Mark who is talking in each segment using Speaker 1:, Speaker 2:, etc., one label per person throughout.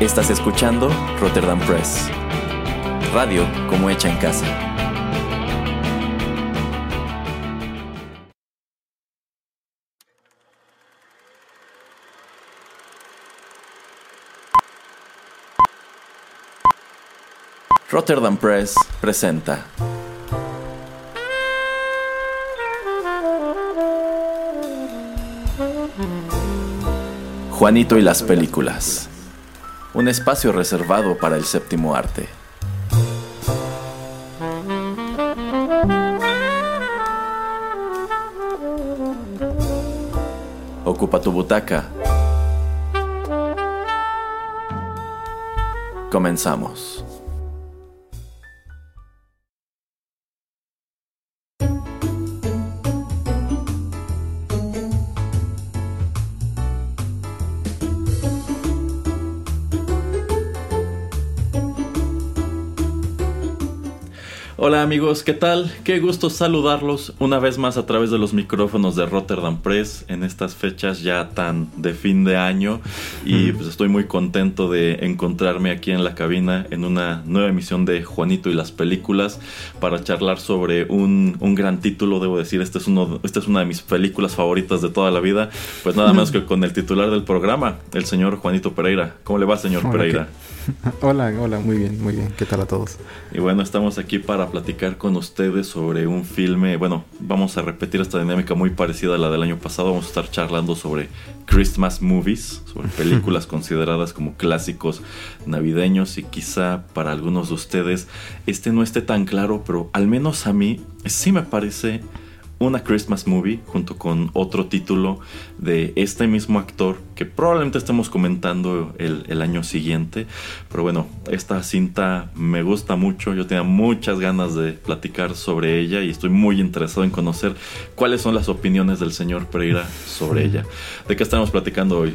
Speaker 1: Estás escuchando Rotterdam Press. Radio como hecha en casa. Rotterdam Press presenta Juanito y las películas. Un espacio reservado para el séptimo arte. Ocupa tu butaca. Comenzamos. Amigos, ¿qué tal? Qué gusto saludarlos una vez más a través de los micrófonos de Rotterdam Press en estas fechas ya tan de fin de año y pues estoy muy contento de encontrarme aquí en la cabina en una nueva emisión de Juanito y las películas para charlar sobre un, un gran título, debo decir, este es, uno, esta es una de mis películas favoritas de toda la vida, pues nada más que con el titular del programa, el señor Juanito Pereira. ¿Cómo le va señor
Speaker 2: Hola,
Speaker 1: Pereira?
Speaker 2: Hola, hola, muy bien, muy bien. ¿Qué tal a todos?
Speaker 1: Y bueno, estamos aquí para platicar con ustedes sobre un filme. Bueno, vamos a repetir esta dinámica muy parecida a la del año pasado. Vamos a estar charlando sobre Christmas movies, sobre películas consideradas como clásicos navideños. Y quizá para algunos de ustedes este no esté tan claro, pero al menos a mí sí me parece una Christmas movie junto con otro título de este mismo actor que probablemente estemos comentando el, año siguiente. Pero bueno, esta cinta me gusta mucho, yo tenía muchas ganas de platicar sobre ella y estoy muy interesado en conocer cuáles son las opiniones del señor Pereira sobre ella. ¿De qué estamos platicando hoy?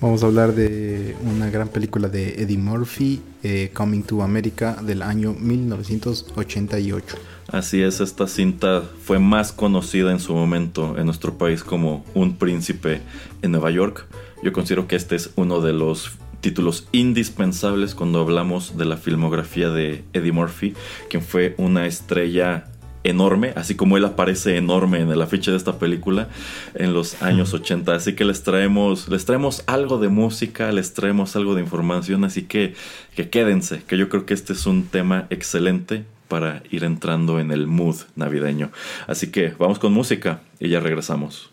Speaker 2: Vamos a hablar de una gran película de Eddie Murphy, eh, Coming to America, del año 1988.
Speaker 1: Así es, esta cinta fue más conocida en su momento en nuestro país como Un príncipe en Nueva York. Yo considero que este es uno de los títulos indispensables cuando hablamos de la filmografía de Eddie Murphy, quien fue una estrella enorme, así como él aparece enorme en el afiche de esta película en los años 80. Así que les traemos, les traemos algo de música, les traemos algo de información, así que, que quédense, que yo creo que este es un tema excelente para ir entrando en el mood navideño. Así que vamos con música y ya regresamos.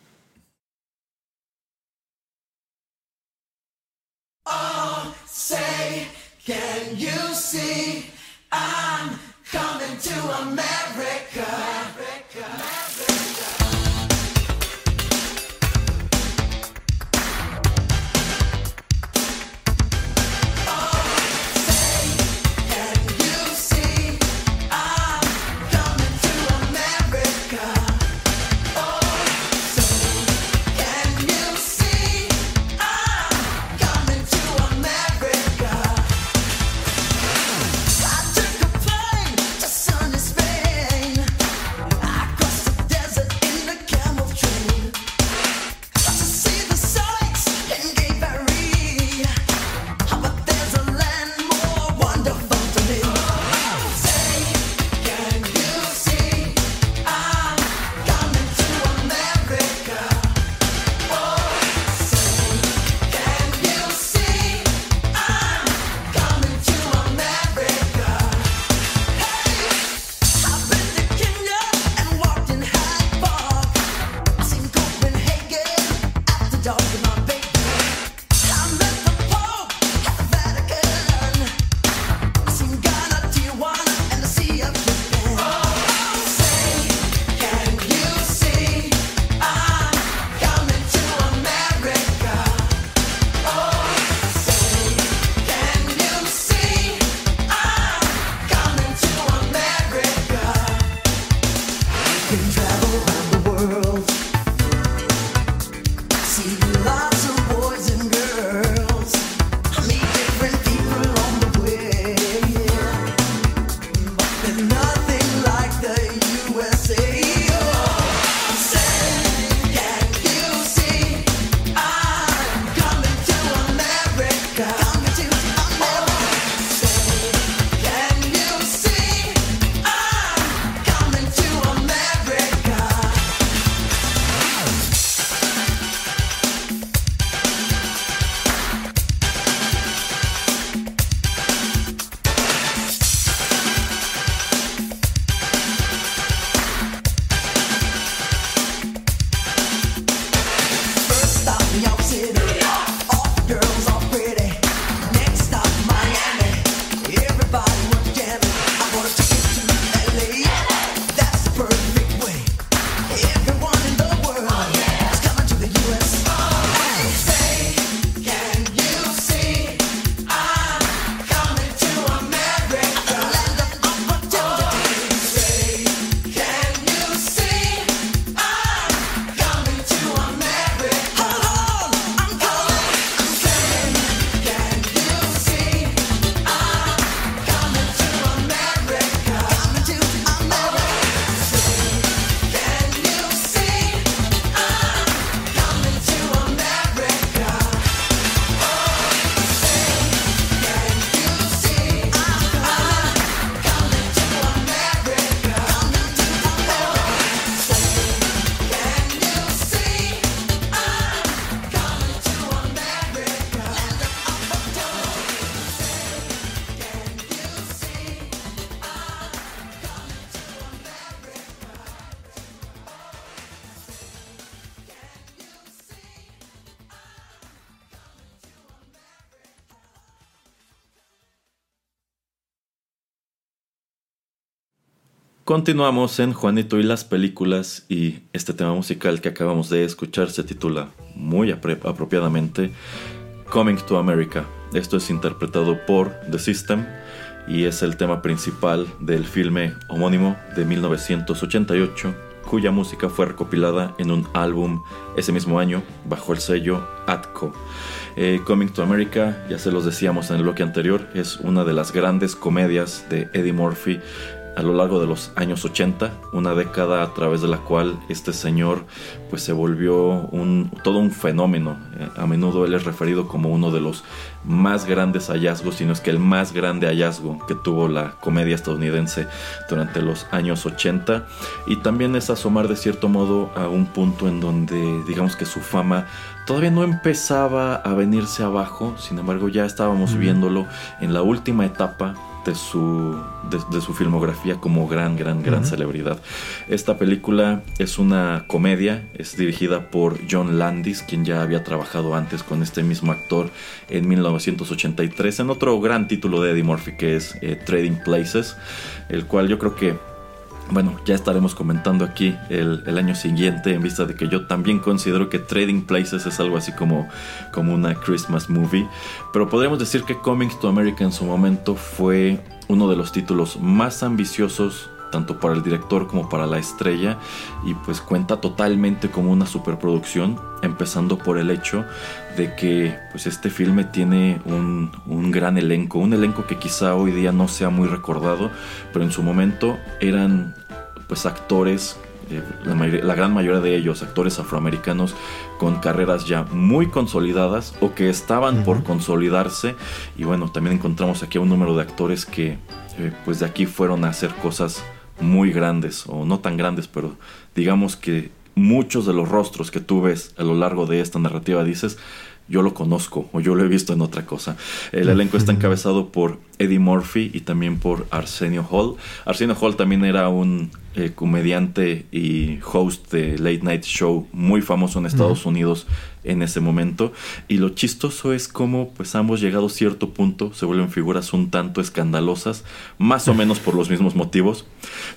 Speaker 1: Continuamos en Juanito y las películas y este tema musical que acabamos de escuchar se titula muy apropiadamente Coming to America. Esto es interpretado por The System y es el tema principal del filme homónimo de 1988 cuya música fue recopilada en un álbum ese mismo año bajo el sello Atco. Eh, Coming to America, ya se los decíamos en el bloque anterior, es una de las grandes comedias de Eddie Murphy a lo largo de los años 80, una década a través de la cual este señor pues se volvió un, todo un fenómeno. Eh, a menudo él es referido como uno de los más grandes hallazgos, sino es que el más grande hallazgo que tuvo la comedia estadounidense durante los años 80 y también es asomar de cierto modo a un punto en donde digamos que su fama todavía no empezaba a venirse abajo, sin embargo ya estábamos viéndolo en la última etapa de su, de, su filmografía como gran, gran, gran celebridad. Esta película es una comedia, es dirigida por John Landis, quien ya había trabajado antes con este mismo actor en 1983 en otro gran título de Eddie Murphy que es eh, Trading Places, el cual yo creo que bueno, ya estaremos comentando aquí el, año siguiente en vista de que yo también considero que Trading Places es algo así como, como una Christmas movie. Pero podríamos decir que Coming to America en su momento fue uno de los títulos más ambiciosos tanto para el director como para la estrella y pues cuenta totalmente como una superproducción empezando por el hecho de que pues este filme tiene un, un, gran elenco un elenco que quizá hoy día no sea muy recordado pero en su momento eran pues actores eh, la, gran mayoría de ellos actores afroamericanos con carreras ya muy consolidadas o que estaban por consolidarse. Y bueno también encontramos aquí a un número de actores que eh, pues de aquí fueron a hacer cosas muy grandes o no tan grandes pero digamos que muchos de los rostros que tú ves a lo largo de esta narrativa dices yo lo conozco o yo lo he visto en otra cosa. El elenco está encabezado por Eddie Murphy y también por Arsenio Hall. Arsenio Hall también era un eh, comediante y host de Late Night Show muy famoso en Estados Unidos en ese momento. Y lo chistoso es cómo pues ambos llegado a cierto punto se vuelven figuras un tanto escandalosas, más o menos por los mismos motivos.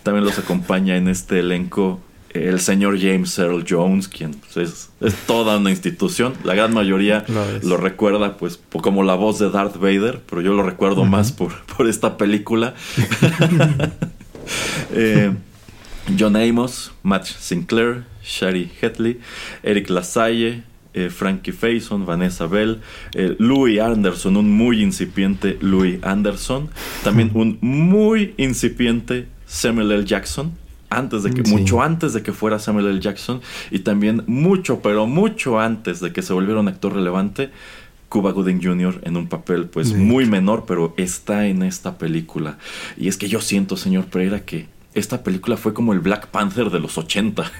Speaker 1: También los acompaña en este elenco el señor James Earl Jones, quien pues, es, toda una institución. La gran mayoría lo, recuerda pues como la voz de Darth Vader, pero yo lo recuerdo más por, por, esta película. Eh, John Amos, Matt Sinclair, Shari Hetley, Eric Lasalle, eh, Frankie Faison, Vanessa Bell, eh, Louis Anderson, un muy incipiente Louis Anderson, también un muy incipiente Samuel L. Jackson, antes de que, mucho antes de que fuera Samuel L. Jackson y también mucho, pero mucho antes de que se volviera un actor relevante, Cuba Gooding Jr. en un papel pues muy menor, pero está en esta película. Y es que yo siento, señor Pereira, que esta película fue como el Black Panther de los 80.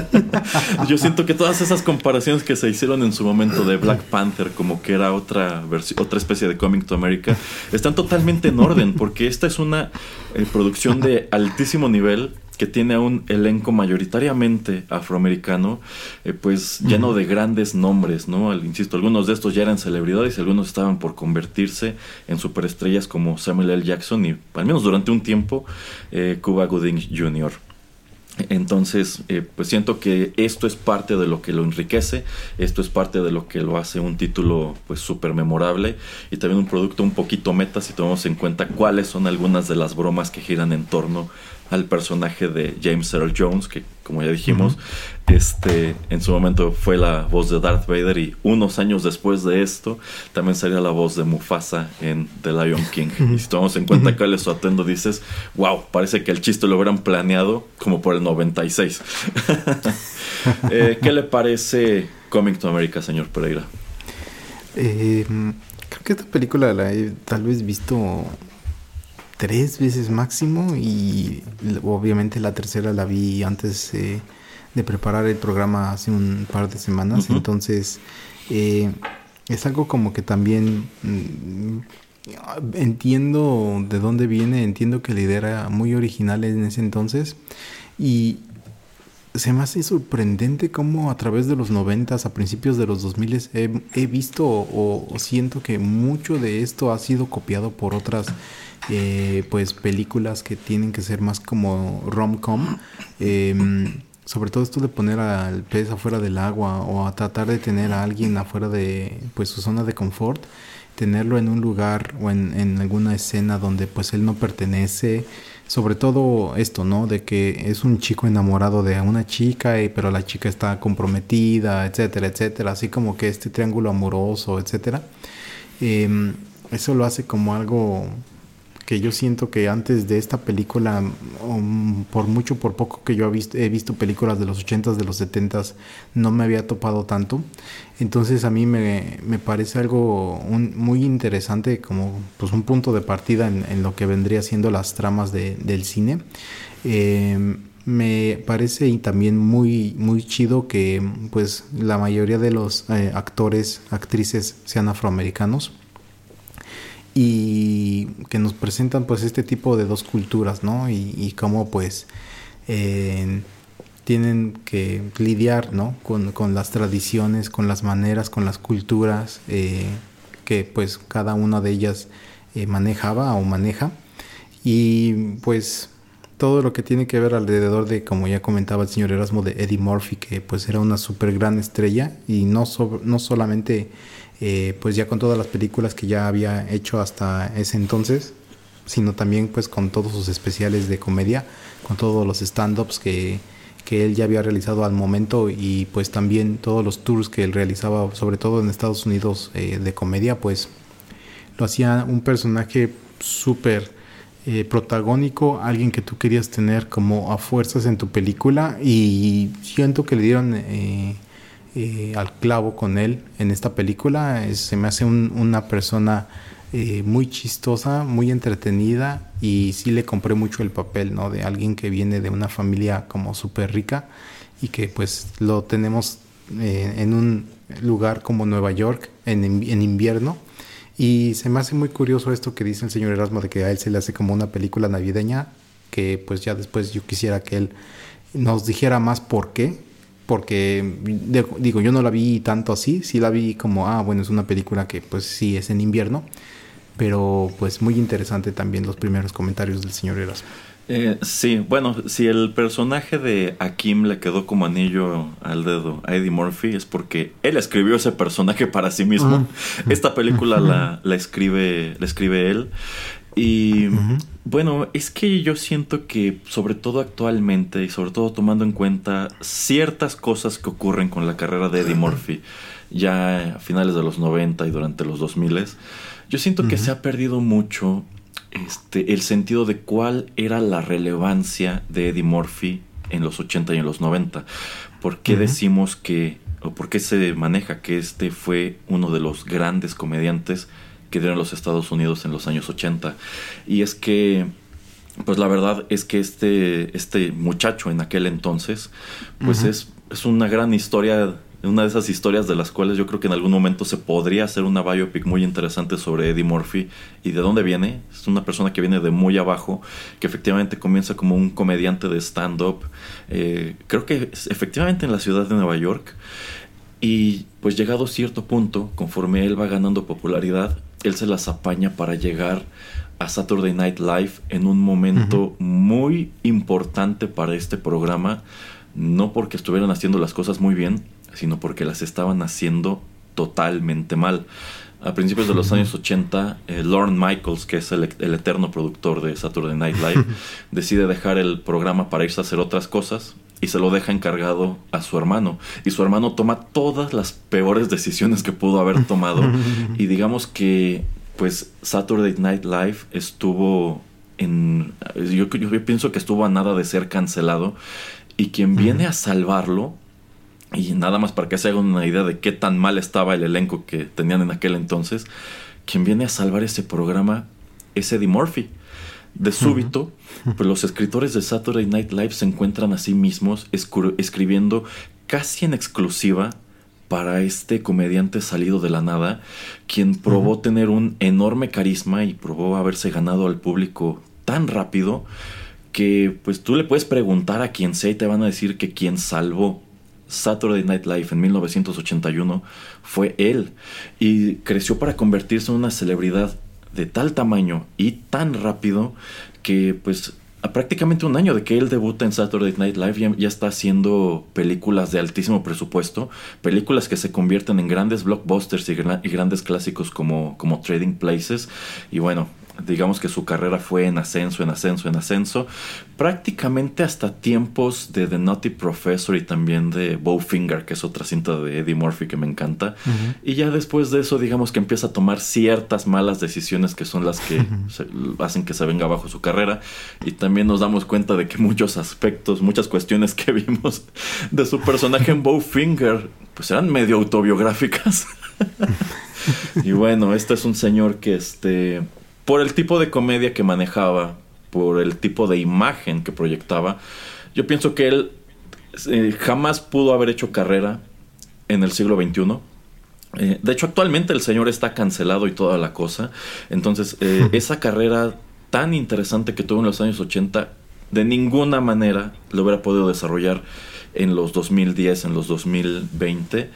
Speaker 1: Yo siento que todas esas comparaciones que se hicieron en su momento de Black Panther, como que era otra, otra especie de Coming to America, están totalmente en orden, porque esta es una eh, producción de altísimo nivel que tiene un elenco mayoritariamente afroamericano, eh, pues lleno de grandes nombres, ¿no? insisto, algunos de estos ya eran celebridades y algunos estaban por convertirse en superestrellas como Samuel L. Jackson y al menos durante un tiempo eh, Cuba Gooding Jr. Entonces, eh, pues siento que esto es parte de lo que lo enriquece, esto es parte de lo que lo hace un título pues súper memorable y también un producto un poquito meta si tomamos en cuenta cuáles son algunas de las bromas que giran en torno al personaje de James Earl Jones, que como ya dijimos, este, en su momento fue la voz de Darth Vader y unos años después de esto también salía la voz de Mufasa en The Lion King. Y si tomamos en cuenta cuál es su atendo, dices, wow, parece que el chiste lo hubieran planeado como por el 96. eh, ¿Qué le parece Coming to America, señor Pereira?
Speaker 2: Eh, creo que esta película la he tal vez visto tres veces máximo y obviamente la tercera la vi antes eh, de preparar el programa hace un par de semanas, entonces eh, es algo como que también mm, entiendo de dónde viene, entiendo que la idea era muy original en ese entonces y se me hace sorprendente cómo a través de los noventas, a principios de los 2000 he, he visto o, o, siento que mucho de esto ha sido copiado por otras eh, pues películas que tienen que ser más como rom-com. Em, sobre todo esto de poner al pez afuera del agua o a tratar de tener a alguien afuera de pues su zona de confort, tenerlo en un lugar o en, en alguna escena donde pues él no pertenece, sobre todo esto, ¿no? De que es un chico enamorado de una chica, pero la chica está comprometida, etcétera, etcétera, así como que este triángulo amoroso, etcétera. Eh, eso lo hace como algo que yo siento que antes de esta película, um, por mucho, por poco que yo he visto, películas de los 80s, de los 70s, no me había topado tanto. Entonces a mí me, me parece algo muy interesante, como pues un punto de partida en, en lo que vendría siendo las tramas de, del cine. Eh, me parece también muy muy chido que pues la mayoría de los eh, actores actrices sean afroamericanos y que nos presentan pues este tipo de dos culturas, ¿no? Y, cómo pues eh, tienen que lidiar, ¿no? Con, con, las tradiciones, con las maneras, con las culturas eh, que pues cada una de ellas eh, manejaba o maneja. Y pues todo lo que tiene que ver alrededor de, como ya comentaba el señor Erasmo, de Eddie Murphy, que pues era una súper gran estrella y no, so, no solamente eh, pues ya con todas las películas que ya había hecho hasta ese entonces, sino también pues con todos sus especiales de comedia, con todos los stand-ups que, que él ya había realizado al momento y pues también todos los tours que él realizaba, sobre todo en Estados Unidos eh, de comedia, pues lo hacía un personaje súper eh, protagónico, alguien que tú querías tener como a fuerzas en tu película y siento que le dieron eh, eh, al clavo con él en esta película. Es, se me hace un, una persona eh, muy chistosa, muy entretenida y sí le compré mucho el papel, ¿no? De alguien que viene de una familia como súper rica y que pues lo tenemos eh, en un lugar como Nueva York en, en invierno. Y se me hace muy curioso esto que dice el señor Erasmo de que a él se le hace como una película navideña, que pues ya después yo quisiera que él nos dijera más por qué, porque digo, yo no la vi tanto así, sí la vi como, ah, bueno, es una película que pues sí es en invierno, pero pues muy interesante también los primeros comentarios del señor Erasmo.
Speaker 1: Eh, sí, bueno, si el personaje de Akim le quedó como anillo al dedo a Eddie Murphy es porque él escribió ese personaje para sí mismo. Esta película la, la, escribe, la escribe él. Y uh -huh. Bueno, es que yo siento que sobre todo actualmente y sobre todo tomando en cuenta ciertas cosas que ocurren con la carrera de Eddie Murphy ya a finales de los 90 y durante los 2000, yo siento uh -huh. que se ha perdido mucho este, el sentido de cuál era la relevancia de Eddie Murphy en los 80 y en los 90. ¿Por qué uh -huh. decimos que, o por qué se maneja que este fue uno de los grandes comediantes que dieron los Estados Unidos en los años 80. Y es que, pues la verdad es que este, este muchacho en aquel entonces, pues uh -huh. es, es una gran historia una de esas historias de las cuales yo creo que en algún momento se podría hacer una biopic muy interesante sobre Eddie Murphy y de dónde viene. Es una persona que viene de muy abajo, que efectivamente comienza como un comediante de stand-up, eh, creo que efectivamente en la ciudad de Nueva York. Y pues llegado a cierto punto, conforme él va ganando popularidad, él se las apaña para llegar a Saturday Night Live en un momento muy importante para este programa, no porque estuvieran haciendo las cosas muy bien, sino porque las estaban haciendo totalmente mal. A principios de los años 80, eh, Lorne Michaels, que es el, el, eterno productor de Saturday Night Live, decide dejar el programa para irse a hacer otras cosas y se lo deja encargado a su hermano. Y su hermano toma todas las peores decisiones que pudo haber tomado. y digamos que, pues, Saturday Night Live estuvo en... Yo, yo pienso que estuvo a nada de ser cancelado. Y quien viene a salvarlo y nada más para que se hagan una idea de qué tan mal estaba el elenco que tenían en aquel entonces, quien viene a salvar ese programa es Eddie Murphy. De súbito, pues los escritores de Saturday Night Live se encuentran a sí mismos escribiendo casi en exclusiva para este comediante salido de la nada, quien probó tener un enorme carisma y probó haberse ganado al público tan rápido que pues tú le puedes preguntar a quien sea y te van a decir que quien salvó Saturday Night Live en 1981 fue él. Y creció para convertirse en una celebridad de tal tamaño y tan rápido que pues a prácticamente un año de que él debuta en Saturday Night Live ya, está haciendo películas de altísimo presupuesto, películas que se convierten en grandes blockbusters y, y grandes clásicos como, como Trading Places. Y bueno, digamos que su carrera fue en ascenso, en ascenso, en ascenso, prácticamente hasta tiempos de The Naughty Professor y también de Bowfinger, que es otra cinta de Eddie Murphy que me encanta. Y ya después de eso, digamos que empieza a tomar ciertas malas decisiones que son las que hacen que se venga abajo su carrera. Y también nos damos cuenta de que muchos aspectos, muchas cuestiones que vimos de su personaje en Bowfinger, pues eran medio autobiográficas. y bueno, este es un señor que este por el tipo de comedia que manejaba, por el tipo de imagen que proyectaba, yo pienso que él eh, jamás pudo haber hecho carrera en el siglo XXI. Eh, de hecho, actualmente el señor está cancelado y toda la cosa. Entonces, eh, esa carrera tan interesante que tuvo en los años 80, de ninguna manera lo hubiera podido desarrollar en los 2010, en los 2020.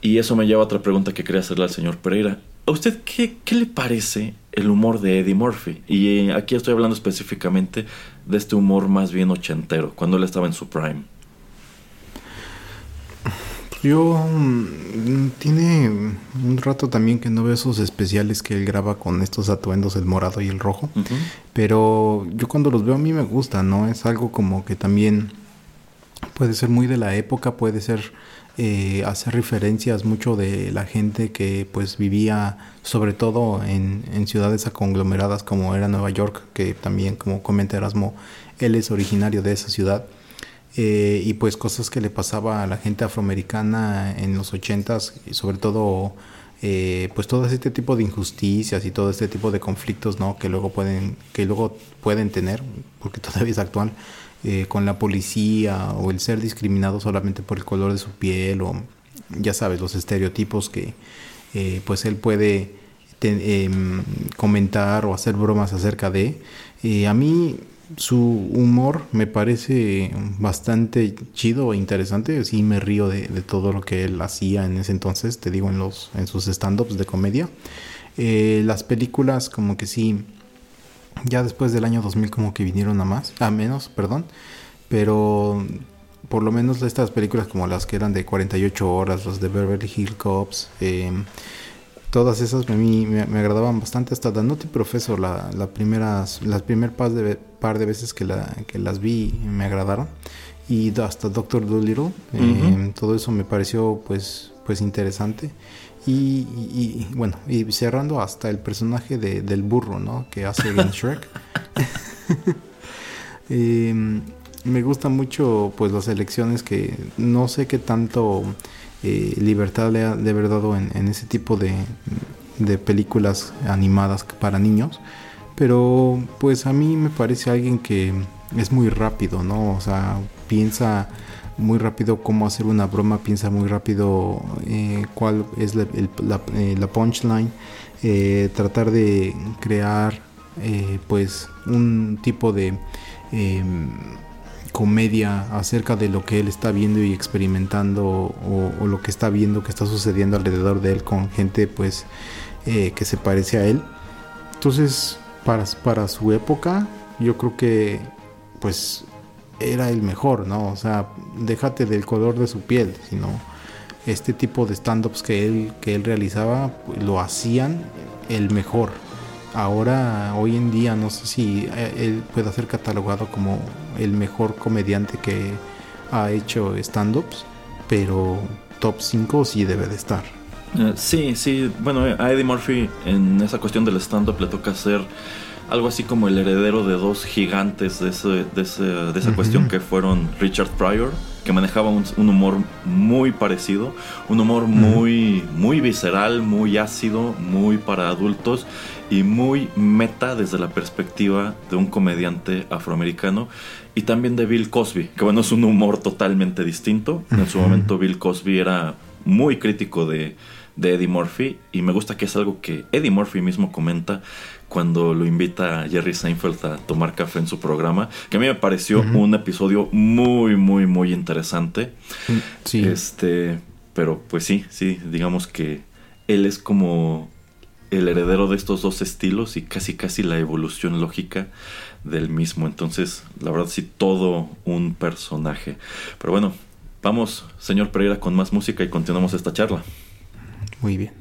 Speaker 1: Y eso me lleva a otra pregunta que quería hacerle al señor Pereira. ¿A usted qué, qué le parece el humor de Eddie Murphy? Y eh, aquí estoy hablando específicamente de este humor más bien ochentero, cuando él estaba en su prime.
Speaker 2: Yo mm, tiene un rato también que no veo esos especiales que él graba con estos atuendos, el morado y el rojo. Pero yo cuando los veo a mí me gusta, ¿no? Es algo como que también puede ser muy de la época, puede ser eh, hacer referencias mucho de la gente que pues vivía sobre todo en, ciudades conglomeradas como era Nueva York, que también como comenta Erasmo, él es originario de esa ciudad. Eh, y pues cosas que le pasaba a la gente afroamericana en los ochentas y sobre todo eh, pues todo este tipo de injusticias y todo este tipo de conflictos no que luego pueden que luego pueden tener porque todavía es actual eh, con la policía o el ser discriminado solamente por el color de su piel o ya sabes los estereotipos que eh, pues él puede em, comentar o hacer bromas acerca de eh, a mí su humor me parece bastante chido e interesante. Sí me río de, todo lo que él hacía en ese entonces te digo en los en sus stand-ups de comedia. Las películas como que sí ya después del año 2000 como que vinieron a más, a menos, perdón. Pero por lo menos estas películas como las que eran de 48 horas, los de Beverly Hills Cops, em, todas esas a mí me, agradaban bastante. Hasta The Nutty Professor, la, la primeras, las primer par de, par de veces que, la, que las vi me agradaron. Y hasta Doctor Dolittle, em, todo eso me pareció pues, pues interesante. Y, bueno, y cerrando hasta el personaje de, del burro, ¿no? Que hace bien Shrek. Em, me gustan mucho pues las elecciones que no sé qué tanto eh, libertad le ha de haber dado en, ese tipo de, de, películas animadas para niños. Pero pues a mí me parece alguien que es muy rápido, ¿no? O sea, piensa
Speaker 3: muy rápido cómo hacer una broma, piensa muy rápido eh, cuál es la, eh, punchline, eh, tratar de crear pues un tipo de em, comedia acerca de lo que él está viendo y experimentando o, o lo que está viendo que está sucediendo alrededor de él con gente pues que se parece a él. Entonces, para, para su época, yo creo que pues era el mejor, ¿no? O sea, déjate del color de su piel, sino este tipo de stand-ups que él, que él realizaba, pues, lo hacían el mejor. Ahora, hoy en día, no sé si eh, él pueda ser catalogado como el mejor comediante que ha hecho stand-ups, pero top 5 sí debe de estar.
Speaker 1: Eh, sí, sí. Bueno, eh, a Eddie Murphy en esa cuestión del stand-up le toca ser algo así como el heredero de dos gigantes de, ese- de, ese- de esa cuestión que fueron Richard Pryor, que manejaba un, un humor muy parecido, un humor muy, muy visceral, muy ácido, muy para adultos y muy meta desde la perspectiva de un comediante afroamericano y también de Bill Cosby, que bueno, es un humor totalmente distinto. En su momento Bill Cosby era muy crítico de, de Eddie Murphy y me gusta que es algo que Eddie Murphy mismo comenta cuando lo invita a Jerry Seinfeld a tomar café en su programa, que a mí me pareció un episodio muy, muy, muy interesante.
Speaker 3: Sí.
Speaker 1: Este, pero pues sí, sí, digamos que él es como el heredero de estos dos estilos y casi casi la evolución lógica del mismo. Entonces, la verdad sí, todo un personaje. Pero bueno, vamos, señor Pereira, con más música y continuamos esta charla.
Speaker 3: Muy bien.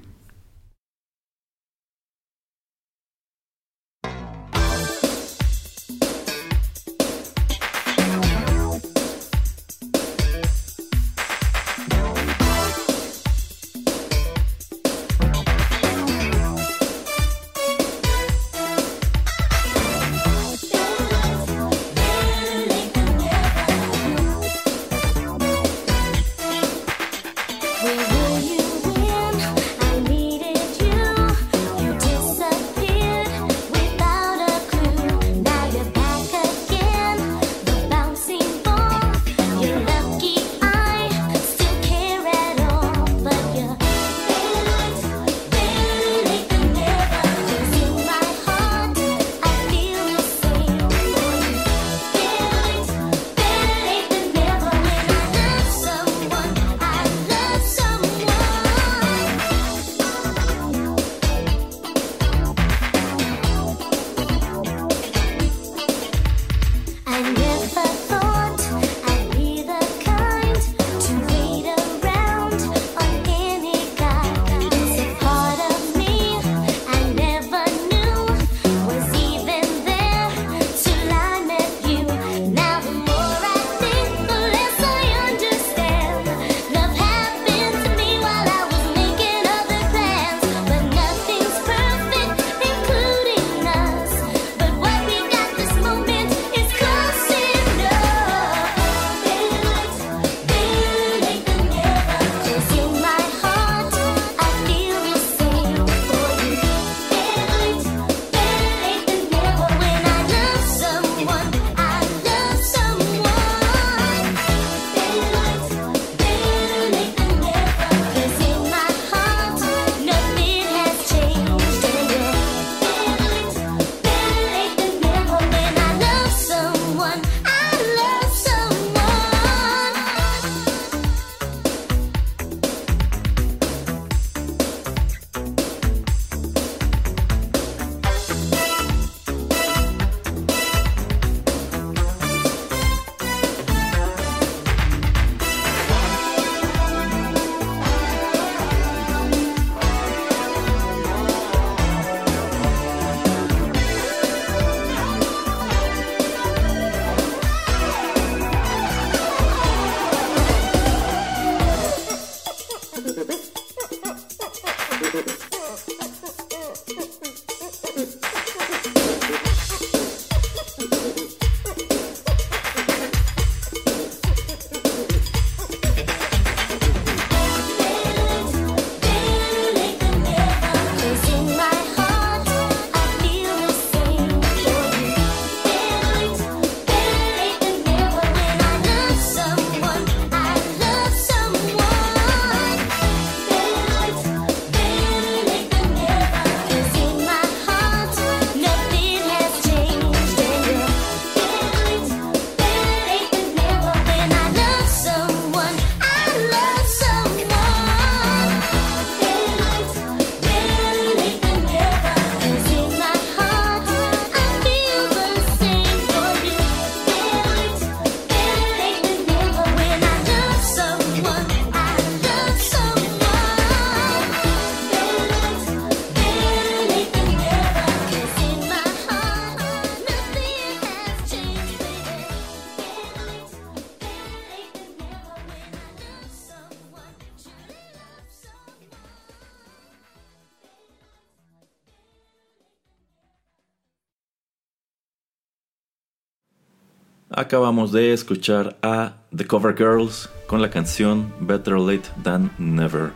Speaker 1: Acabamos de escuchar a The Cover Girls con la canción Better Late Than Never.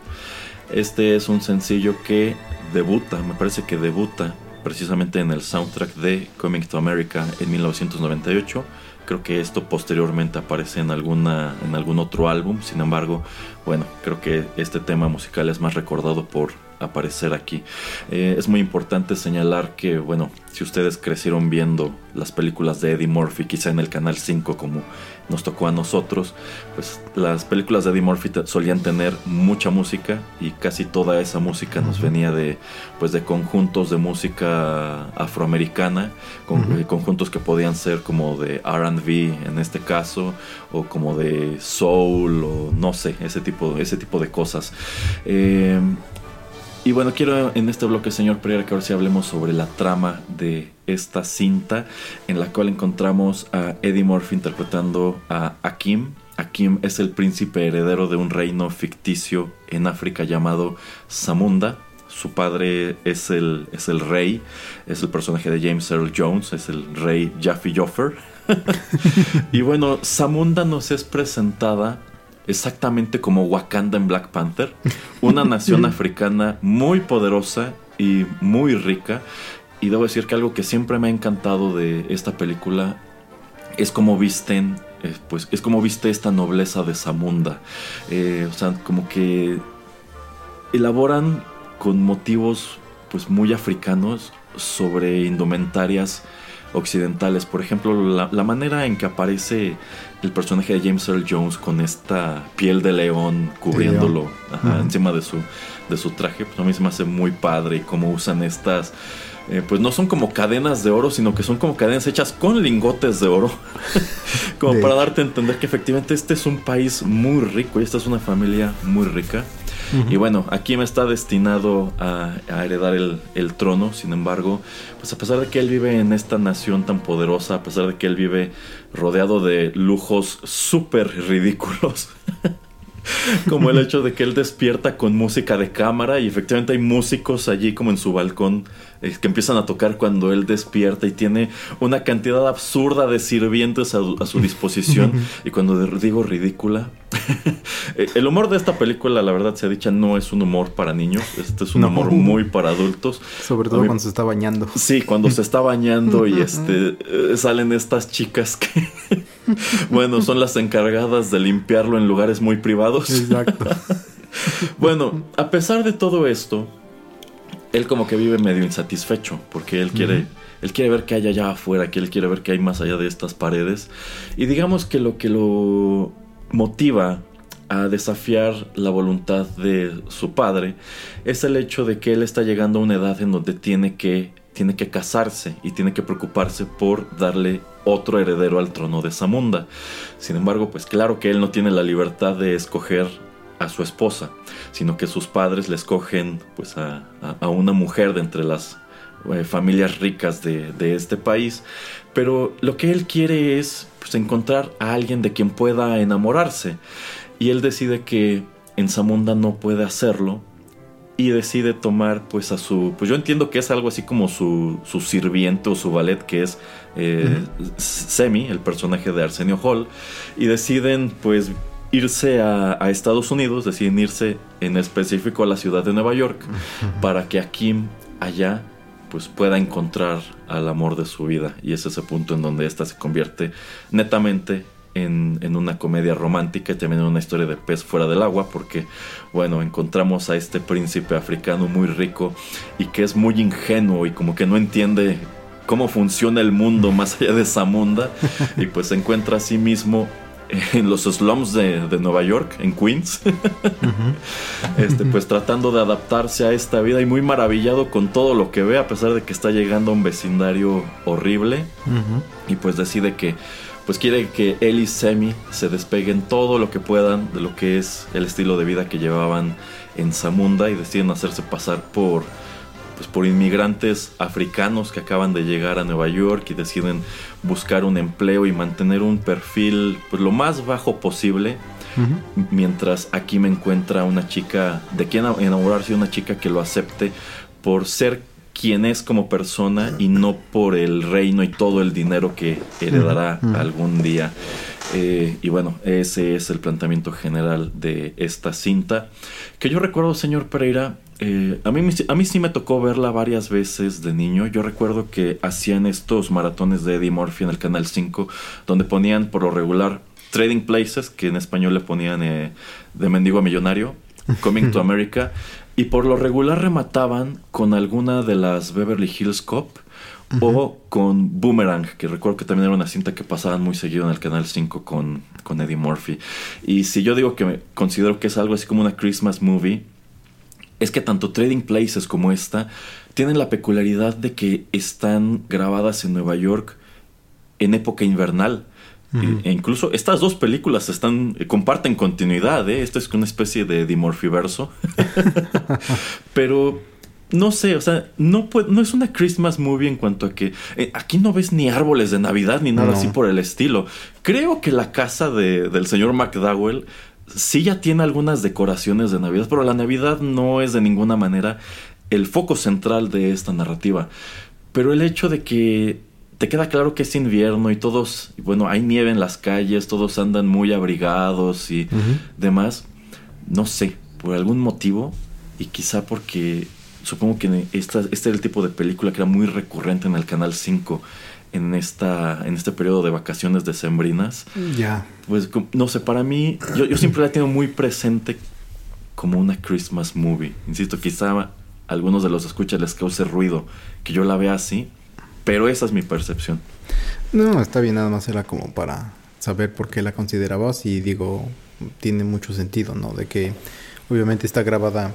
Speaker 1: Este es un sencillo que debuta, me parece que debuta precisamente en el soundtrack de Coming to America en 1998. Creo que esto posteriormente aparece en, alguna, en algún otro álbum. Sin embargo, bueno, creo que este tema musical es más recordado por aparecer aquí. Eh, es muy importante señalar que, bueno, si ustedes crecieron viendo las películas de Eddie Murphy, quizá en el Canal 5 como nos tocó a nosotros, pues las películas de Eddie Murphy solían tener mucha música y casi toda esa música nos venía de, pues de conjuntos de música afroamericana, con, eh, conjuntos que podían ser como de R&B en este caso, o como de soul, o no sé, ese tipo, ese tipo de cosas. Eh, y bueno, quiero en este bloque, señor Pereira, que ahora sí hablemos sobre la trama de esta cinta, en la cual encontramos a Eddie Murphy interpretando a Akim. Akim es el príncipe heredero de un reino ficticio en África llamado Zamunda. Su padre es el, es el rey, es el personaje de James Earl Jones, es el rey Jaffe Joffer. y bueno, Zamunda nos es presentada exactamente como Wakanda en Black Panther, una nación africana muy poderosa y muy rica. Y debo decir que algo que siempre me ha encantado de esta película es como visten, eh, pues es como viste esta nobleza de Zamunda. Eh, o sea, como que elaboran con motivos pues muy africanos sobre indumentarias occidentales. Por ejemplo, la, la manera en que aparece el personaje de James Earl Jones con esta piel de león cubriéndolo ajá, encima de su, de su traje, pues a mí se me hace muy padre y cómo usan estas... eh, pues no son como cadenas de oro, sino que son como cadenas hechas con lingotes de oro. como
Speaker 2: De
Speaker 1: para darte a entender que efectivamente este es un país muy rico y esta es una familia muy rica. Y bueno, aquí me está destinado a, a heredar el, el trono. Sin embargo, pues a pesar de que él vive en esta nación tan poderosa, a pesar de que él vive rodeado de lujos súper ridículos. como el hecho de que él despierta con música de cámara y efectivamente hay músicos allí como en su balcón eh, que empiezan a tocar cuando él despierta y tiene una cantidad absurda de sirvientes a, a su disposición y cuando digo ridícula eh, el humor de esta película la verdad sea dicha no es un humor para niños este es un
Speaker 2: No.
Speaker 1: humor muy para adultos
Speaker 2: Sobre todo
Speaker 1: mí-
Speaker 2: cuando se está bañando.
Speaker 1: Sí, cuando se está bañando y este eh, salen estas chicas que bueno, son las encargadas de limpiarlo en lugares muy privados.
Speaker 2: Exacto.
Speaker 1: Bueno, a pesar de todo esto, él como que vive medio insatisfecho porque él quiere él quiere ver qué hay allá afuera, que él quiere ver qué hay más allá de estas paredes y digamos que lo que lo motiva a desafiar la voluntad de su padre es el hecho de que él está llegando a una edad en donde tiene que tiene que casarse y tiene que preocuparse por darle otro heredero al trono de Zamunda. Sin embargo, pues claro que él no tiene la libertad de escoger a su esposa, sino que sus padres le escogen pues a, a- a una mujer de entre las eh, familias ricas de, de este país. Pero lo que él quiere es pues, encontrar a alguien de quien pueda enamorarse. Y él decide que en Zamunda no puede hacerlo y decide tomar pues a su pues yo entiendo que es algo así como su, su sirviente o su valet que es eh, Semi el personaje de Arsenio Hall y deciden pues irse a, a Estados Unidos deciden irse en específico a la ciudad de Nueva York para que Akim allá pues pueda encontrar al amor de su vida. Y es ese punto en donde esta se convierte netamente en, en una comedia romántica y también en una historia de pez fuera del agua porque bueno encontramos a este príncipe africano muy rico y que es muy ingenuo y como que no entiende cómo funciona el mundo más allá de Zamunda y pues se encuentra a sí mismo en los slums de, de Nueva York, en Queens, este, pues tratando de adaptarse a esta vida y muy maravillado con todo lo que ve, a pesar de que está llegando a un vecindario horrible. Y pues decide que pues quiere que él y Semi se despeguen todo lo que puedan de lo que es el estilo de vida que llevaban en Zamunda y deciden hacerse pasar por pues por inmigrantes africanos que acaban de llegar a Nueva York y deciden buscar un empleo y mantener un perfil pues lo más bajo posible mientras aquí me encuentra una chica de quien enamorarse una chica que lo acepte por ser quien es como persona y no por el reino y todo el dinero que heredará algún día. Eh, y bueno, ese es el planteamiento general de esta cinta. Que yo recuerdo, señor Pereira, eh, a, mí, a mí sí me tocó verla varias veces de niño. Yo recuerdo que hacían estos maratones de Eddie Murphy en el Canal 5, donde ponían por lo regular Trading Places, que en español le ponían eh, de mendigo a millonario, Coming to America, y por lo regular remataban con alguna de las Beverly Hills Cop o con Boomerang, que recuerdo que también era una cinta que pasaban muy seguido en el Canal 5 con, con Eddie Murphy. Y si yo digo que me considero que es algo así como una Christmas movie, es que tanto Trading Places como esta tienen la peculiaridad de que están grabadas en Nueva York en época invernal. E- E incluso estas dos películas están eh, comparten continuidad, ¿eh? Esto es una especie de dimorfiverso. Pero no sé, o sea, no, es una Christmas movie en cuanto a que eh, aquí no ves ni árboles de Navidad ni nada
Speaker 2: No.
Speaker 1: así por el estilo. Creo que la casa de- del señor McDowell sí ya tiene algunas decoraciones de Navidad, pero la Navidad no es de ninguna manera el foco central de esta narrativa. Pero el hecho de que te queda claro que es invierno y todos, bueno, hay nieve en las calles, todos andan muy abrigados y demás, no sé, por algún motivo, y quizá porque supongo que esta, este era el tipo de película que era muy recurrente en el Canal 5 en, esta, en este periodo de vacaciones decembrinas,
Speaker 2: Ya.
Speaker 1: pues no sé, para mí, yo, yo siempre la tengo muy presente como una Christmas movie. Insisto, quizá a algunos de los escuchas les cause ruido que yo la vea así, pero esa es mi percepción.
Speaker 2: No, está bien, nada más era como para saber por qué la considerabas y digo, tiene mucho sentido, ¿no? De que obviamente está grabada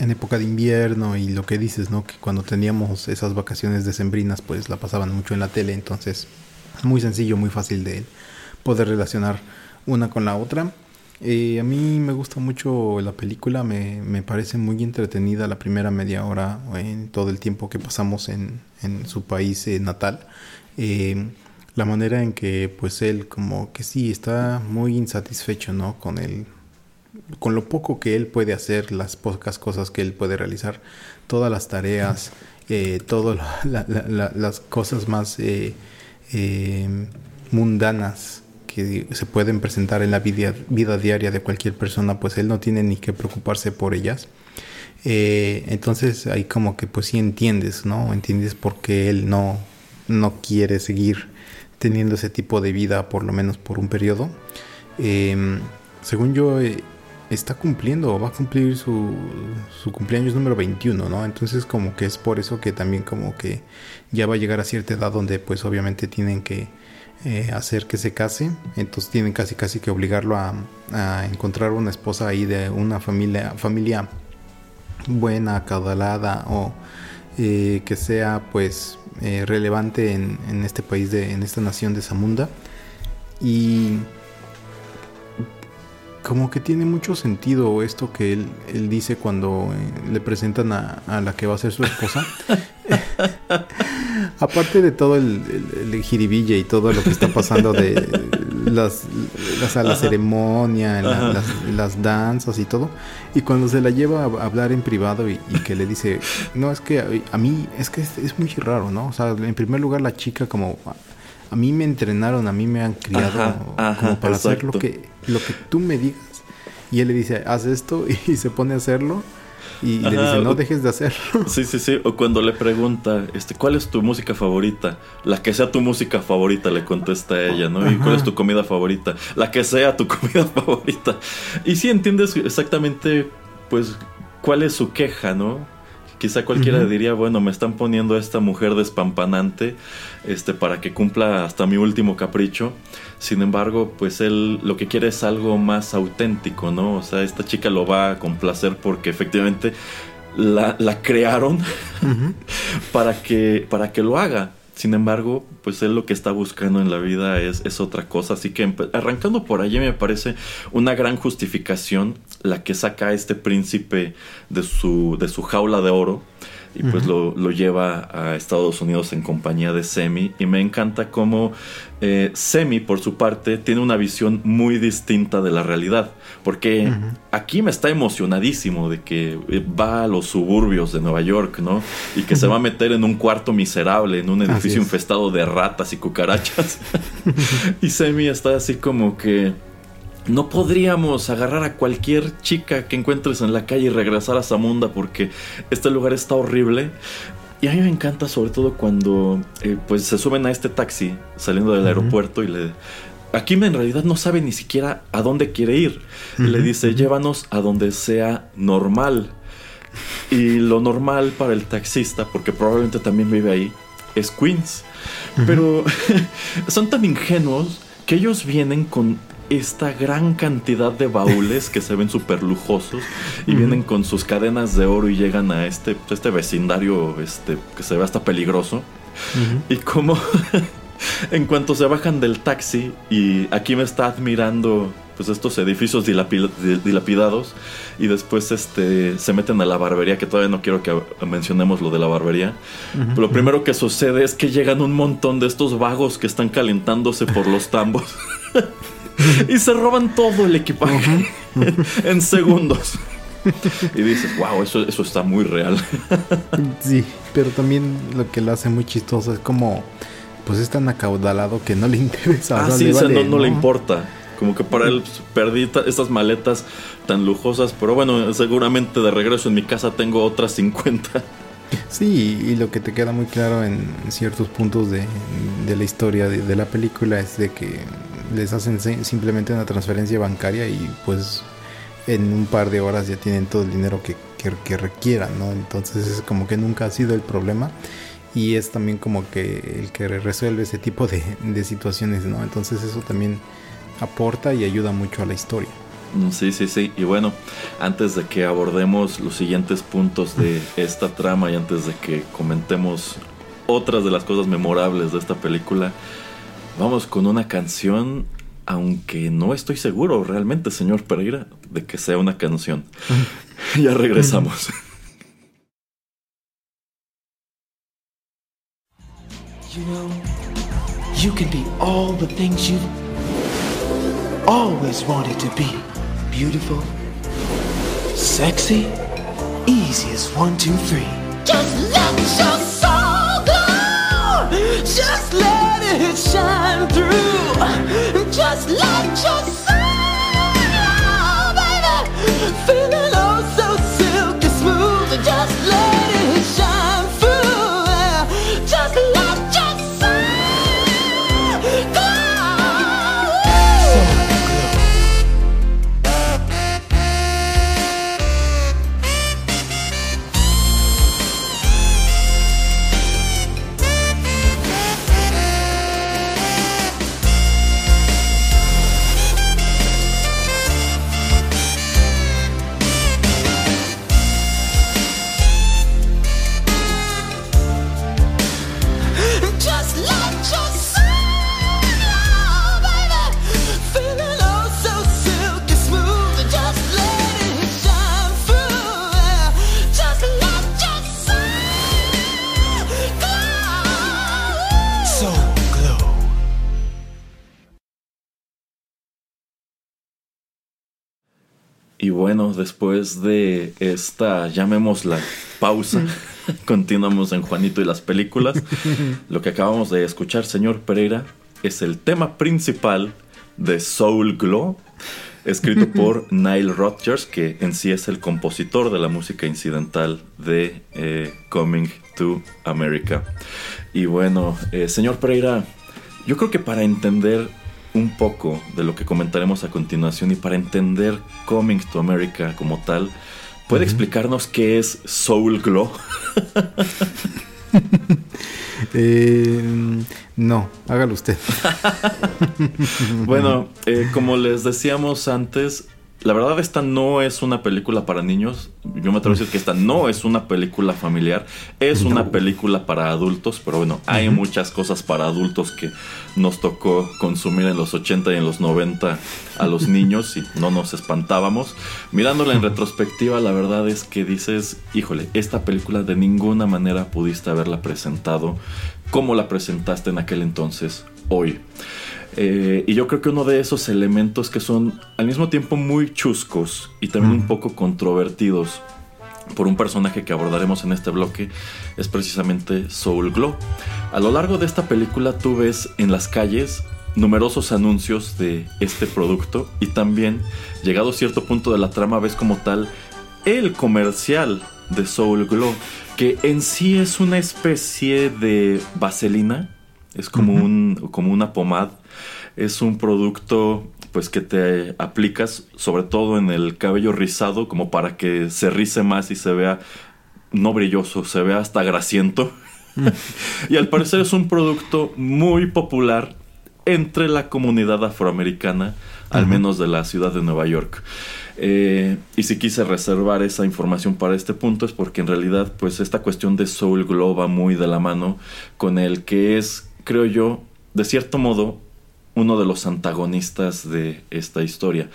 Speaker 2: en época de invierno y lo que dices, ¿no? Que cuando teníamos esas vacaciones decembrinas, pues la pasaban mucho en la tele, entonces muy sencillo, muy fácil de poder relacionar una con la otra. Eh, a mí me gusta mucho la película, me, parece muy entretenida la primera media hora en todo el tiempo que pasamos en, en su país eh, natal. Eh, la manera en que pues él como que sí está muy insatisfecho, ¿no? Con el con lo poco que él puede hacer, las pocas cosas que él puede realizar, todas las tareas, eh, todas la- la- la- las cosas más eh, eh, mundanas que se pueden presentar en la vida, vida diaria de cualquier persona, pues él no tiene ni que preocuparse por ellas. Entonces ahí como que pues sí entiendes, ¿no? Entiendes por qué él no, no quiere seguir teniendo ese tipo de vida por lo menos por un periodo. Según yo, está cumpliendo, va a cumplir su, su cumpleaños número 21, ¿no? Entonces como que es por eso que también como que ya va a llegar a cierta edad donde pues obviamente tienen que eh, hacer que se case, entonces tienen casi casi que obligarlo a, a encontrar una esposa ahí de una familia, familia buena, acaudalada o eh, que sea pues eh, relevante en, en este país, de, en esta nación de Zamunda. Y como que tiene mucho sentido esto que él, él dice cuando eh, le presentan a, a la que va a ser su esposa. Aparte de todo el, el, el jiribilla y todo lo que está pasando de las, las a la ceremonia, la- las, las danzas y todo. Y cuando se la lleva a hablar en privado y, y que le dice, no, es que a, a mí, es que es, es muy raro, ¿no? O sea, en primer lugar la chica como, a, mí me entrenaron, a mí me han criado
Speaker 1: Ajá, ajá,
Speaker 2: como para hacer lo que, lo que tú me digas. Y él le dice, haz esto y se pone a hacerlo. Y le dice, no dejes de hacerlo.
Speaker 1: Sí, sí, sí. O cuando le pregunta, este, ¿cuál es tu música favorita? La que sea tu música favorita, le contesta ella, ¿no? ¿Y cuál es tu comida favorita? La que sea tu comida favorita. Y sí entiendes exactamente, pues, cuál es su queja, ¿no? Quizá cualquiera diría, bueno, me están poniendo a esta mujer despampanante, este, para que cumpla hasta mi último capricho. Sin embargo, pues él lo que quiere es algo más auténtico, ¿no? O sea, esta chica lo va a complacer porque efectivamente la, la crearon para que, para que lo haga. Sin embargo, pues él lo que está buscando en la vida es, es otra cosa. Así que arrancando por allí me parece una gran justificación la que saca a este príncipe de su, de su jaula de oro. Y pues lo, lo lleva a Estados Unidos en compañía de Semi y me encanta cómo eh, Semi por su parte tiene una visión muy distinta de la realidad porque aquí me está emocionadísimo de que eh, va a los suburbios de Nueva York, ¿no? Y que se va a meter en un cuarto miserable, en un edificio
Speaker 2: es.
Speaker 1: infestado de ratas y cucarachas. y Semi está así como que no podríamos agarrar a cualquier chica que encuentres en la calle y regresar a Zamunda porque este lugar está horrible. Y a mí me encanta sobre todo cuando eh, pues se suben a este taxi saliendo del aeropuerto y le... Aquí en realidad no sabe ni siquiera a dónde quiere ir. Le dice, llévanos a donde sea normal. Y lo normal para el taxista, porque probablemente también vive ahí, es Queens. Pero son tan ingenuos que ellos vienen con esta gran cantidad de baúles que se ven súper lujosos y vienen con sus cadenas de oro y llegan a este, este vecindario este, que se ve hasta peligroso. Y como en cuanto se bajan del taxi y aquí me está admirando pues estos edificios dilapi- di- dilapidados y después este se meten a la barbería que todavía no quiero que mencionemos lo de la barbería. Pero lo primero que sucede es que llegan un montón de estos vagos que están calentándose por los tambos y se roban todo el equipaje en segundos. Y dices, wow, eso, eso está muy real.
Speaker 2: Sí, pero también lo que lo hace muy chistoso es como, pues es tan acaudalado que no le interesa.
Speaker 1: Ah,
Speaker 2: sea,
Speaker 1: sí,
Speaker 2: le
Speaker 1: o sea,
Speaker 2: vale,
Speaker 1: no, no le importa. Como que para él perdí ta- estas maletas tan lujosas, pero bueno, seguramente de regreso en mi casa tengo otras 50.
Speaker 2: Sí, y lo que te queda muy claro en ciertos puntos de, de la historia de, de la película es de que les hacen si- simplemente una transferencia bancaria y pues en un par de horas ya tienen todo el dinero que, que- que requieran, ¿no? Entonces es como que nunca ha sido el problema y es también como que el que resuelve ese tipo de, de situaciones, ¿no? Entonces eso también aporta y ayuda mucho a la historia.
Speaker 1: Sí, sí, sí. Y bueno, antes de que abordemos los siguientes puntos de esta trama y antes de que comentemos otras de las cosas memorables de esta película, vamos con una canción, aunque no estoy seguro realmente, señor Pereira, de que sea una canción. ya regresamos.
Speaker 4: You know, you can be all the things you've always wanted to be. Beautiful, sexy, easy as one, two, three. Just let your soul glow. Just let it shine through. Just let your soul baby. Feeling
Speaker 1: bueno, después de esta, llamémosla pausa, continuamos en Juanito y las películas. Lo que acabamos de escuchar, señor Pereira, es el tema principal de Soul Glow, escrito por Nile Rodgers, que en sí es el compositor de la música incidental de eh, Coming to America. Y bueno, eh, señor Pereira, yo creo que para entender un poco de lo que comentaremos a continuación y para entender Coming to America como tal, ¿puede explicarnos qué es Soul Glow?
Speaker 2: Eh, no, hágalo usted.
Speaker 1: bueno, eh, como les decíamos antes, la verdad esta no es una película para niños. Yo me atrevo a decir que esta no es una película familiar. Es una película para adultos, pero bueno, hay muchas cosas para adultos que nos tocó consumir en los 80 y en los 90 a los niños y no nos espantábamos. Mirándola en retrospectiva, la verdad es que dices, híjole, esta película de ninguna manera pudiste haberla presentado como la presentaste en aquel entonces, hoy. Eh, y yo creo que uno de esos elementos que son al mismo tiempo muy chuscos y también un poco controvertidos por un personaje que abordaremos en este bloque es precisamente Soul Glow. A lo largo de esta película tú ves en las calles numerosos anuncios de este producto y también llegado a cierto punto de la trama ves como tal el comercial de Soul Glow que en sí es una especie de vaselina es como, un, como una pomada es un producto pues que te aplicas sobre todo en el cabello rizado como para que se rice más y se vea no brilloso, se vea hasta grasiento. y al parecer es un producto muy popular entre la comunidad afroamericana, al menos de la ciudad de Nueva York. Eh, y si quise reservar esa información para este punto es porque en realidad pues esta cuestión de Soul Glow va muy de la mano con el que es, creo yo, de cierto modo, uno de los antagonistas de esta historia.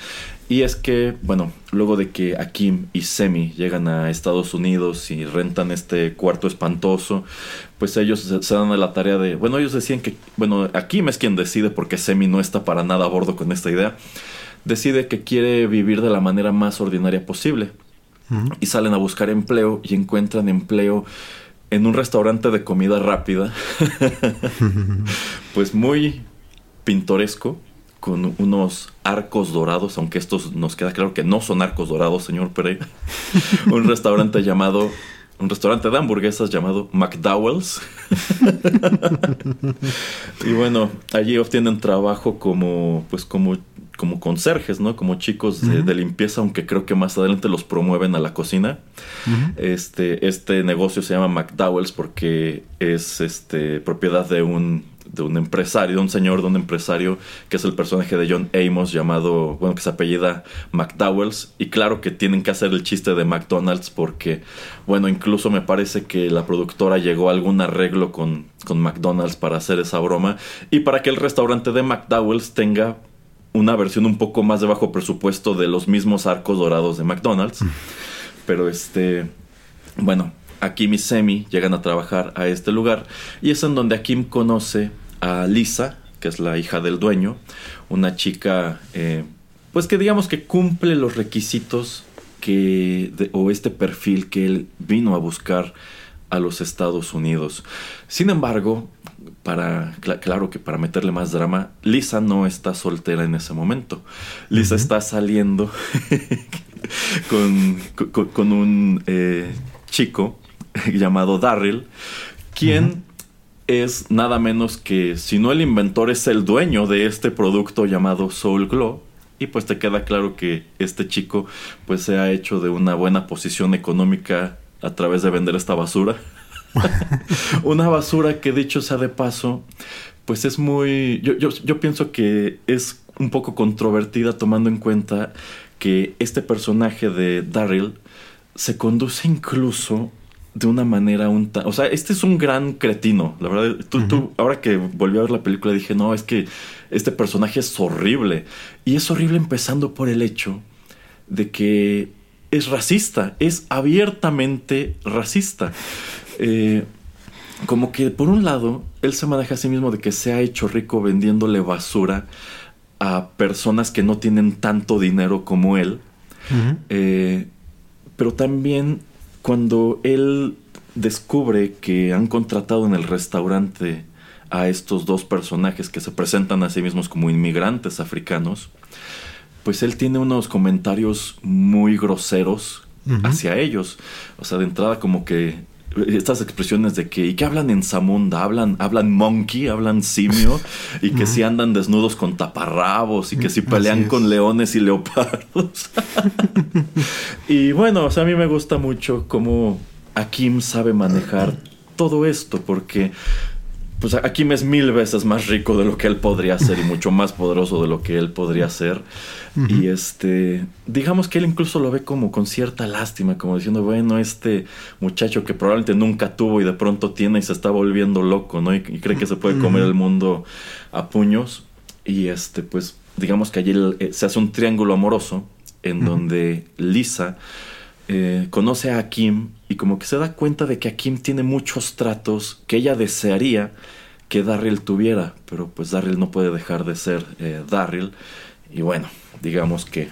Speaker 1: Y es que, bueno, luego de que Akim y Semi llegan a Estados Unidos y rentan este cuarto espantoso, pues ellos se, se dan a la tarea de, bueno, ellos decían que, bueno, Akim es quien decide porque Semi no está para nada a bordo con esta idea, decide que quiere vivir de la manera más ordinaria posible. Y salen a buscar empleo y encuentran empleo en un restaurante de comida rápida, pues muy pintoresco, con unos arcos dorados, aunque estos nos queda claro que no son arcos dorados, señor Pereira. un restaurante llamado, un restaurante de hamburguesas llamado McDowell's. y bueno, allí obtienen trabajo como, pues como, como conserjes, ¿no? Como chicos de, de limpieza, aunque creo que más adelante los promueven a la cocina. Este, este negocio se llama McDowell's porque es este, propiedad de un, de un empresario, de un señor, de un empresario que es el personaje de John Amos llamado, bueno, que se apellida McDowell's. Y claro que tienen que hacer el chiste de McDonald's porque, bueno, incluso me parece que la productora llegó a algún arreglo con, con McDonald's para hacer esa broma y para que el restaurante de McDowell's tenga una versión un poco más de bajo presupuesto de los mismos arcos dorados de McDonald's. Pero este, bueno, Akim y Semi llegan a trabajar a este lugar y es en donde Akim conoce a Lisa, que es la hija del dueño, una chica, eh, pues que digamos que cumple los requisitos que de- o este perfil que él vino a buscar a los Estados Unidos. Sin embargo, para cla- claro que para meterle más drama, Lisa no está soltera en ese momento. Lisa está saliendo con, con- con un eh, chico llamado Darryl, quien es nada menos que, si no el inventor, es el dueño de este producto llamado Soul Glow. Y pues te queda claro que este chico pues se ha hecho de una buena posición económica a través de vender esta basura. una basura que dicho sea de paso, pues es muy... Yo, yo, yo pienso que es un poco controvertida tomando en cuenta que este personaje de Daryl se conduce incluso de una manera un ta- O sea, este es un gran cretino. La verdad, tú, tú, ahora que volví a ver la película dije, no, es que este personaje es horrible. Y es horrible empezando por el hecho de que es racista, es abiertamente racista. Eh, como que por un lado, él se maneja a sí mismo de que se ha hecho rico vendiéndole basura a personas que no tienen tanto dinero como él. Eh, pero también cuando él descubre que han contratado en el restaurante a estos dos personajes que se presentan a sí mismos como inmigrantes africanos, pues él tiene unos comentarios muy groseros hacia ellos. O sea, de entrada como que estas expresiones de que, ¿y que hablan en Zamunda? Hablan, hablan monkey, hablan simio, y que si andan desnudos con taparrabos, y que si pelean con leones y leopardos. y bueno, o sea, a mí me gusta mucho cómo Akim sabe manejar todo esto, porque pues Akim es mil veces más rico de lo que él podría ser y mucho más poderoso de lo que él podría ser. Y este, digamos que él incluso lo ve como con cierta lástima, como diciendo, bueno, este muchacho que probablemente nunca tuvo y de pronto tiene y se está volviendo loco, ¿no? Y, y cree que se puede comer el mundo a puños. Y este, pues, digamos que allí eh, se hace un triángulo amoroso en donde Lisa eh, conoce a Kim y como que se da cuenta de que Kim tiene muchos tratos que ella desearía que Darryl tuviera, pero pues Darryl no puede dejar de ser eh, Darryl. Y bueno, digamos que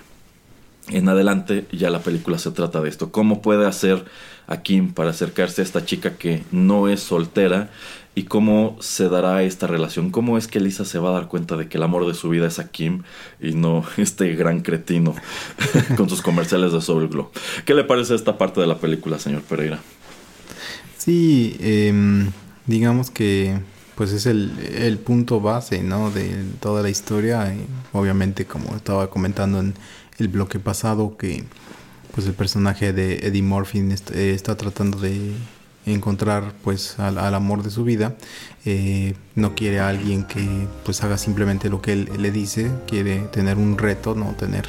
Speaker 1: en adelante ya la película se trata de esto. ¿Cómo puede hacer a Kim para acercarse a esta chica que no es soltera? ¿Y cómo se dará esta relación? ¿Cómo es que Lisa se va a dar cuenta de que el amor de su vida es a Kim y no este gran cretino con sus comerciales de Soul Glow? ¿Qué le parece esta parte de la película, señor Pereira?
Speaker 2: Sí, em, digamos que pues es el, punto base, ¿no? De toda la historia. y obviamente, como estaba comentando en el bloque pasado, que pues el personaje de Eddie Murphy est- eh, está tratando de encontrar pues al, al amor de su vida. Eh, no quiere a alguien que pues haga simplemente lo que él le dice. Quiere tener un reto, no tener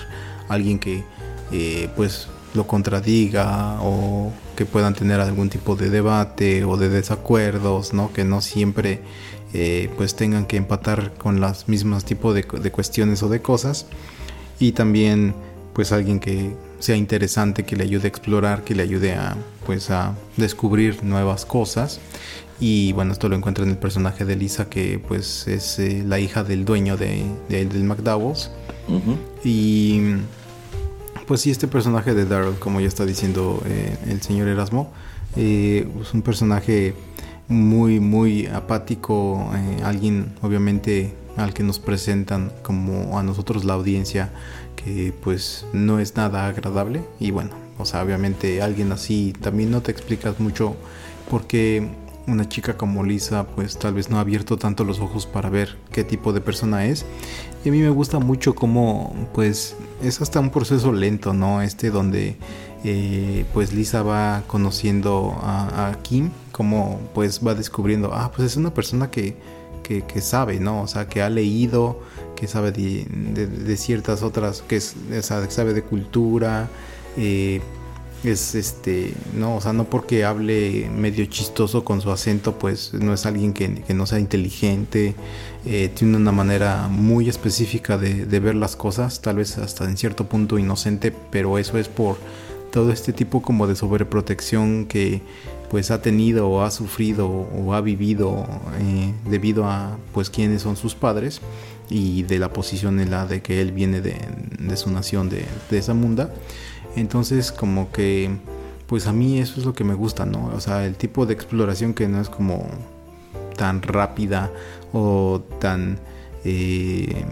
Speaker 2: alguien que eh, pues lo contradiga o que puedan tener algún tipo de debate o de desacuerdos, ¿no? Que no siempre eh, pues tengan que empatar con las mismas tipos de, de cuestiones o de cosas. Y también pues alguien que sea interesante, que le ayude a explorar, que le ayude a pues a descubrir nuevas cosas. Y bueno, esto lo encuentra en el personaje de Lisa, que pues es eh, la hija del dueño de, de- del McDowell's.
Speaker 1: Ujú.
Speaker 2: Y pues sí, este personaje de Daryl, como ya está diciendo eh, el señor Erasmo, eh, es un personaje muy, muy apático, alguien obviamente al que nos presentan como a nosotros la audiencia, que pues no es nada agradable. Y bueno, o sea, obviamente alguien así también no te explicas mucho porque una chica como Lisa pues tal vez no ha abierto tanto los ojos para ver qué tipo de persona es. Y a mí me gusta mucho cómo pues es hasta un proceso lento, ¿no? Este donde eh, pues Lisa va conociendo a, a Kim, como pues va descubriendo, ah, pues es una persona que, que, sabe, ¿no? O sea, que ha leído, que sabe de, ciertas otras, que es, que sabe de cultura, eh, es este, no, o sea, no porque hable medio chistoso con su acento, pues no es alguien que, que no sea inteligente, eh, tiene una manera muy específica de, de ver las cosas, tal vez hasta en cierto punto inocente, pero eso es por todo este tipo como de sobreprotección que pues ha tenido o ha sufrido o ha vivido eh, debido a pues quiénes son sus padres y de la posición en la de que él viene de, de su nación de, de esa munda entonces como que pues a mí eso es lo que me gusta no o sea el tipo de exploración que no es como tan rápida o tan eh,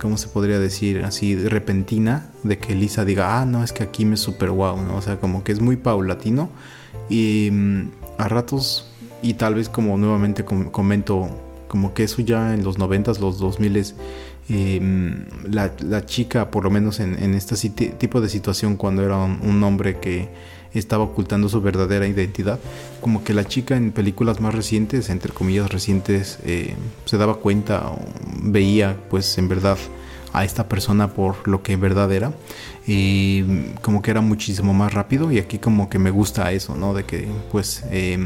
Speaker 2: ¿cómo se podría decir? Así repentina de que Lisa diga, ah, no, es que aquí me super wow, ¿no? O sea, como que es muy paulatino y mm, a ratos, y tal vez como nuevamente com- comento, como que eso ya en los 90s, los 2000s, eh, mm, la, la chica, por lo menos en, este tipo de situación, cuando era un, un hombre que estaba ocultando su verdadera identidad, como que la chica en películas más recientes, entre comillas recientes, eh, se daba cuenta o veía pues en verdad a esta persona por lo que en verdad era y como que era muchísimo más rápido y aquí como que me gusta eso, ¿no? De que pues eh,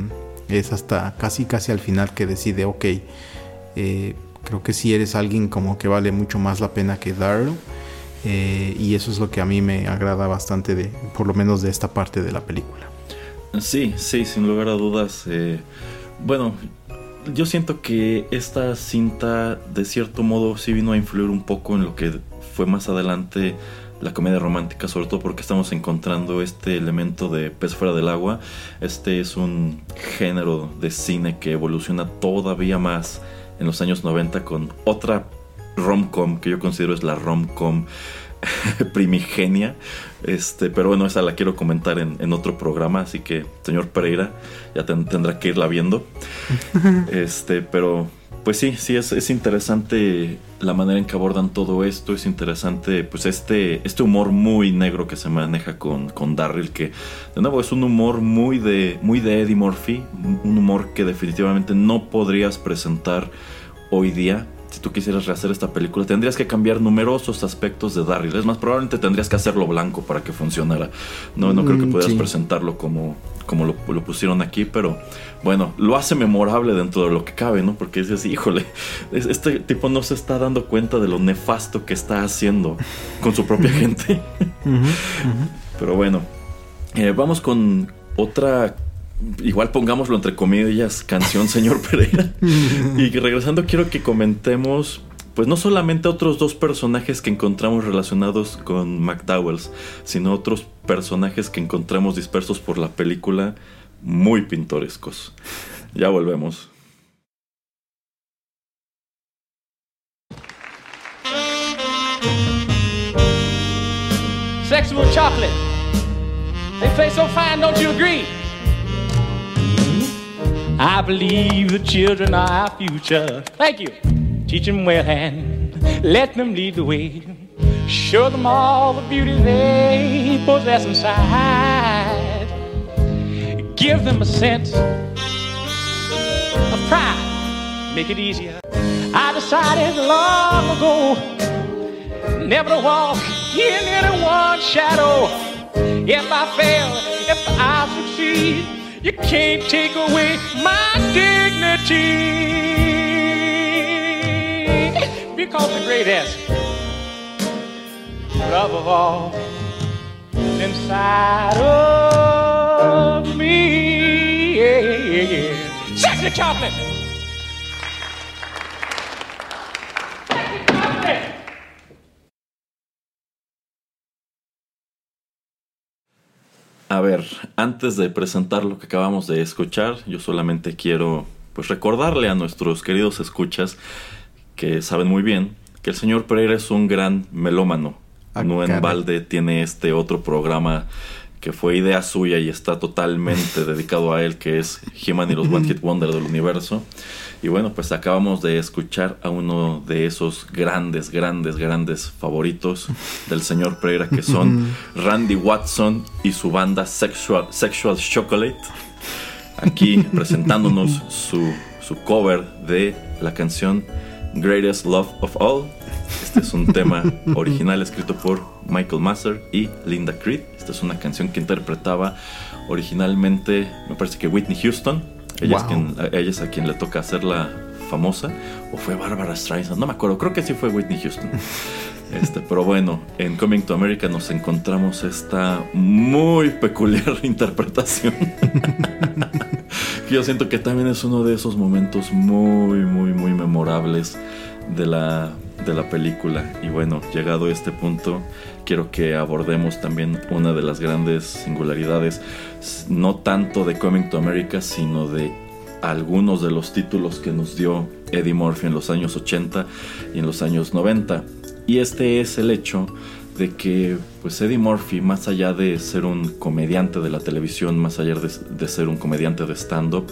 Speaker 2: es hasta casi casi al final que decide, ok, eh, creo que si eres alguien como que vale mucho más la pena que Daryl eh, y eso es lo que a mí me agrada bastante de, por lo menos de esta parte de la película.
Speaker 1: Sí, sí, sin lugar a dudas. eh, bueno, yo siento que esta cinta de cierto modo sí vino a influir un poco en lo que fue más adelante la comedia romántica, sobre todo porque estamos encontrando este elemento de pez fuera del agua. Este es un género de cine que evoluciona todavía más en los años 90 con otra rom-com que yo considero es la rom-com primigenia. Este, pero bueno, esa la quiero comentar en, en otro programa, así que, señor Pereira, ya ten- tendrá que irla viendo. Este, pero, pues pues sí, sí, es, es interesante la manera en que abordan todo esto. Es interesante, pues, este, este humor muy negro que se maneja con, con Darryl, que de nuevo es un humor muy de, muy de Eddie Murphy, un humor que definitivamente no podrías presentar hoy día. Si tú quisieras rehacer esta película, tendrías que cambiar numerosos aspectos de Darryl. Es más, probablemente tendrías que hacerlo blanco para que funcionara. No, no creo que
Speaker 2: Mm,
Speaker 1: pudieras
Speaker 2: sí.
Speaker 1: presentarlo como, como lo, lo pusieron aquí, pero bueno, lo hace memorable dentro de lo que cabe, ¿no? Porque dices, híjole, es- este tipo no se está dando cuenta de lo nefasto que está haciendo con su propia gente. Pero bueno, eh, vamos con otra, igual pongámoslo entre comillas, canción, señor Pereira. y regresando quiero que comentemos, pues no solamente otros dos personajes que encontramos relacionados con McDowells, sino otros personajes que encontramos dispersos por la película muy pintorescos. Ya volvemos.
Speaker 5: Sexual chocolate. They play so fine, don't you agree? I believe the children are our future. Thank you. Teach them well and let them lead the way. Show them all the beauty they possess inside. Give them a sense of pride. Make it easier. I decided long ago never to walk in anyone's shadow. If I fail, if I succeed, you can't take away my dignity. Because the greatest love of all is inside of me. Yeah, yeah, yeah. Sexy chocolate.
Speaker 1: A ver, antes de presentar lo que acabamos de escuchar, yo solamente quiero pues recordarle a nuestros queridos escuchas que saben muy bien que el señor Pereira es un gran melómano.
Speaker 2: Ah,
Speaker 1: no en balde tiene este otro programa que fue idea suya y está totalmente dedicado a él, que es He-Man y los One Hit Wonder del universo. Y bueno, pues acabamos de escuchar a uno de esos grandes, grandes, grandes favoritos del señor Pereira, que son Randy Watson y su banda Sexual, Sexual Chocolate. Aquí presentándonos su, su cover de la canción Greatest Love of All. Este es un tema original escrito por Michael Masser y Linda Creed. Esta es una canción que interpretaba originalmente, me parece que Whitney Houston. Ella, es, quien, a ella es a quien le toca hacerla famosa. ¿O fue Barbara Streisand? No me acuerdo, creo que sí fue Whitney Houston. Este, pero bueno, en Coming to America nos encontramos esta muy peculiar interpretación. yo siento que también es uno de esos momentos muy, muy, muy memorables de la, de la película. Y bueno, llegado a este punto, quiero que abordemos también una de las grandes singularidades, no tanto de Coming to America, sino de algunos de los títulos que nos dio Eddie Murphy en los años 80 y en los años 90. Y este es el hecho de que pues Eddie Murphy, más allá de ser un comediante de la televisión, más allá de, ser un comediante de stand-up,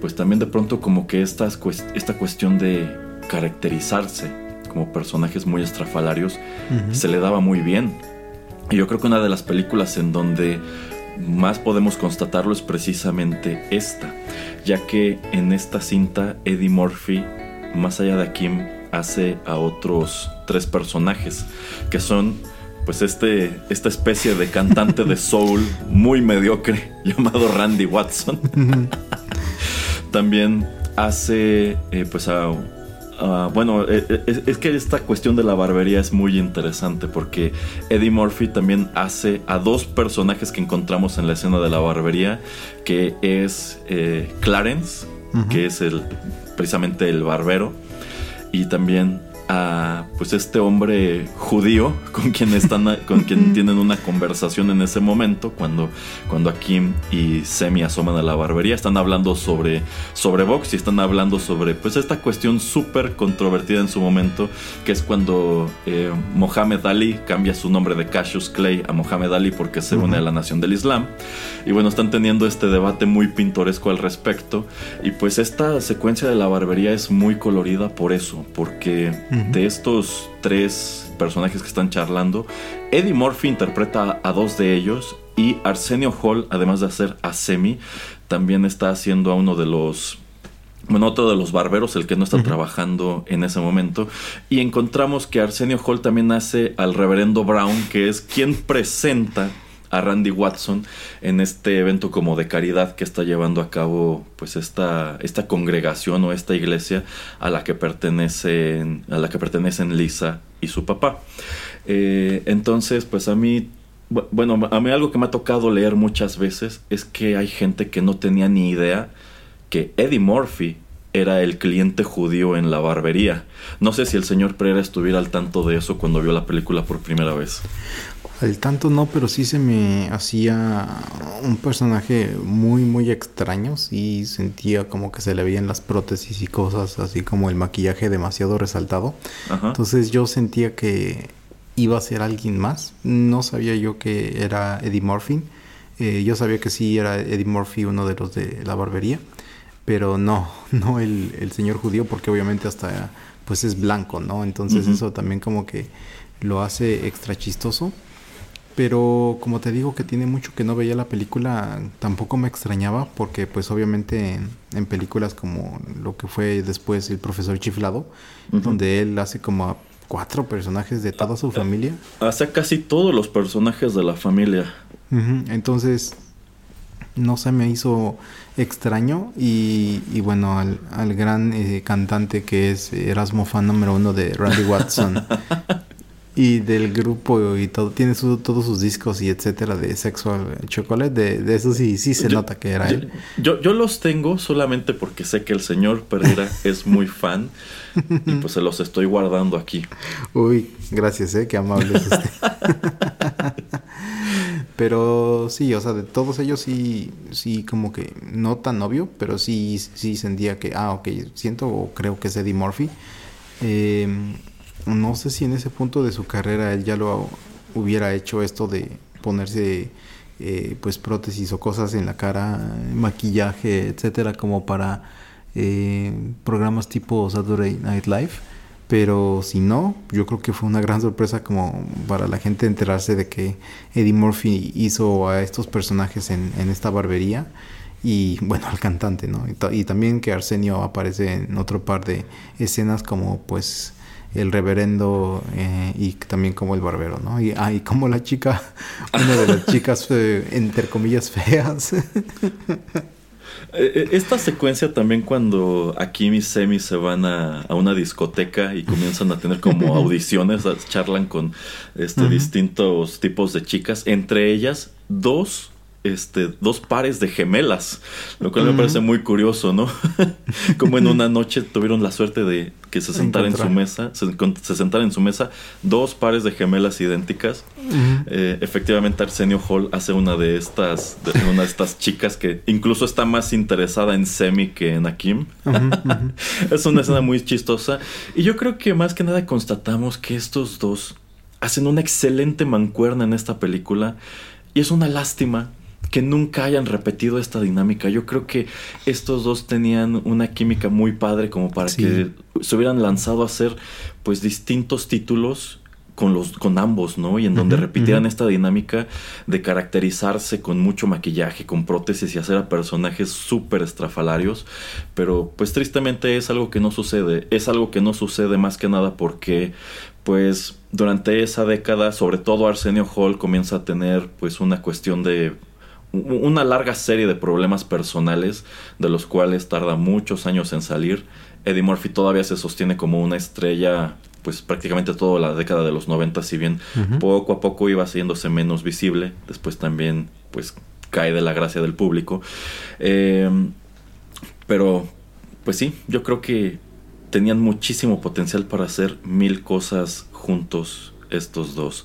Speaker 1: pues también de pronto como que cues- esta cuestión de caracterizarse como personajes muy estrafalarios se le daba muy bien. Y yo creo que una de las películas en donde más podemos constatarlo es precisamente esta, ya que en esta cinta Eddie Murphy, más allá de Akim, hace a otros tres personajes, que son pues este, esta especie de cantante de soul muy mediocre llamado Randy Watson. También hace eh, pues a... a- bueno, eh, es, es que esta cuestión de la barbería es muy interesante porque Eddie Murphy también hace a dos personajes que encontramos en la escena de la barbería, que es eh, Clarence, que es el precisamente el barbero, y también a pues este hombre judío con quien están con quien tienen una conversación en ese momento cuando cuando Akim y Semi asoman a la barbería. Están hablando sobre sobre box y están hablando sobre pues esta cuestión súper controvertida en su momento que es cuando eh, Mohamed Ali cambia su nombre de Cassius Clay a Mohamed Ali porque se une a la nación del Islam. Y bueno están teniendo este debate muy pintoresco al respecto. Y pues esta secuencia de la barbería es muy colorida por eso porque de estos tres personajes que están charlando, Eddie Murphy interpreta a dos de ellos y Arsenio Hall, además de hacer a Semi, también está haciendo a uno de los bueno, otro de los barberos, el que no está trabajando en ese momento. Y encontramos que Arsenio Hall también hace al reverendo Brown, que es quien presenta a Randy Watson en este evento como de caridad que está llevando a cabo pues esta, esta congregación o esta iglesia a la que pertenecen a la que pertenecen Lisa y su papá Eh, entonces pues a mí bu- bueno a mí algo que me ha tocado leer muchas veces es que hay gente que no tenía ni idea que Eddie Murphy era el cliente judío en la barbería. No sé si el señor Pereira estuviera al tanto de eso cuando vio la película por primera vez.
Speaker 2: Al tanto no, pero sí se me hacía un personaje muy, muy extraño. Sí sentía como que se le veían las prótesis y cosas, así como el maquillaje demasiado resaltado.
Speaker 1: Ajá.
Speaker 2: Entonces yo sentía que iba a ser alguien más. No sabía yo que era Eddie Murphy. Eh, yo sabía que sí era Eddie Murphy uno de los de la barbería. Pero no, no el, el señor judío porque obviamente hasta pues es blanco, ¿no? Entonces eso también como que lo hace extra chistoso. Pero como te digo que tiene mucho que no veía la película, tampoco me extrañaba porque pues obviamente en, en películas como lo que fue después el profesor chiflado, donde él hace como a cuatro personajes de toda su familia.
Speaker 1: Hace casi todos los personajes de la familia.
Speaker 2: Entonces, no se me hizo extraño y, y bueno, al, al gran eh, cantante que es Erasmo fan número uno de Randy Watson y del grupo y todo, tiene su- todos sus discos y etcétera de Sexual Chocolate, de, de eso sí, sí se
Speaker 1: Yo-
Speaker 2: nota que era
Speaker 1: yo,
Speaker 2: él.
Speaker 1: yo, yo los tengo solamente porque sé que el señor Pereira es muy fan y pues se los estoy guardando aquí.
Speaker 2: Uy, gracias, eh, qué amable es usted. pero sí, o sea, de todos ellos sí, sí, como que no tan obvio, pero sí, sí sentía que, ah, ok, siento o creo que es Eddie Murphy. Eh, no sé si en ese punto de su carrera él ya lo hubiera hecho esto de ponerse eh, pues prótesis o cosas en la cara, maquillaje, etcétera, como para eh, programas tipo Saturday Night Live. Pero si no, yo creo que fue una gran sorpresa como para la gente enterarse de que Eddie Murphy hizo a estos personajes en, en esta barbería. Y bueno, al cantante, ¿no? Y, ta- y también que Arsenio aparece en otro par de escenas como pues el reverendo eh, y también como el barbero, ¿no? Y, ah, y como la chica, una de las chicas eh, entre comillas feas.
Speaker 1: Eh, eh, Esta secuencia también cuando Akim y Semi se van a, a una discoteca y comienzan a tener como audiciones, charlan con este, distintos tipos de chicas, entre ellas dos, este, dos pares de gemelas, lo cual me parece muy curioso, ¿no? como en una noche tuvieron la suerte de que se sentara en su mesa, se, se sentaran en su mesa dos pares de gemelas idénticas. Eh, efectivamente Arsenio Hall hace una de estas de una de estas chicas que incluso está más interesada en Semi que en Akim. Es una escena muy chistosa y yo creo que más que nada constatamos que estos dos hacen una excelente mancuerna en esta película y es una lástima que nunca hayan repetido esta dinámica. Yo creo que estos dos tenían una química muy padre como para
Speaker 2: Sí.
Speaker 1: que se hubieran lanzado a hacer pues distintos títulos con los con ambos, ¿no? Y en donde repitieran esta dinámica de caracterizarse con mucho maquillaje, con prótesis y hacer a personajes súper estrafalarios, pero pues tristemente es algo que no sucede, es algo que no sucede más que nada porque pues durante esa década, sobre todo Arsenio Hall comienza a tener pues una cuestión de una larga serie de problemas personales de los cuales tarda muchos años en salir. Eddie Murphy todavía se sostiene como una estrella pues prácticamente toda la década de los 90, si bien poco a poco iba haciéndose menos visible, después también pues cae de la gracia del público. Eh, pero pues sí, yo creo que tenían muchísimo potencial para hacer mil cosas juntos estos dos.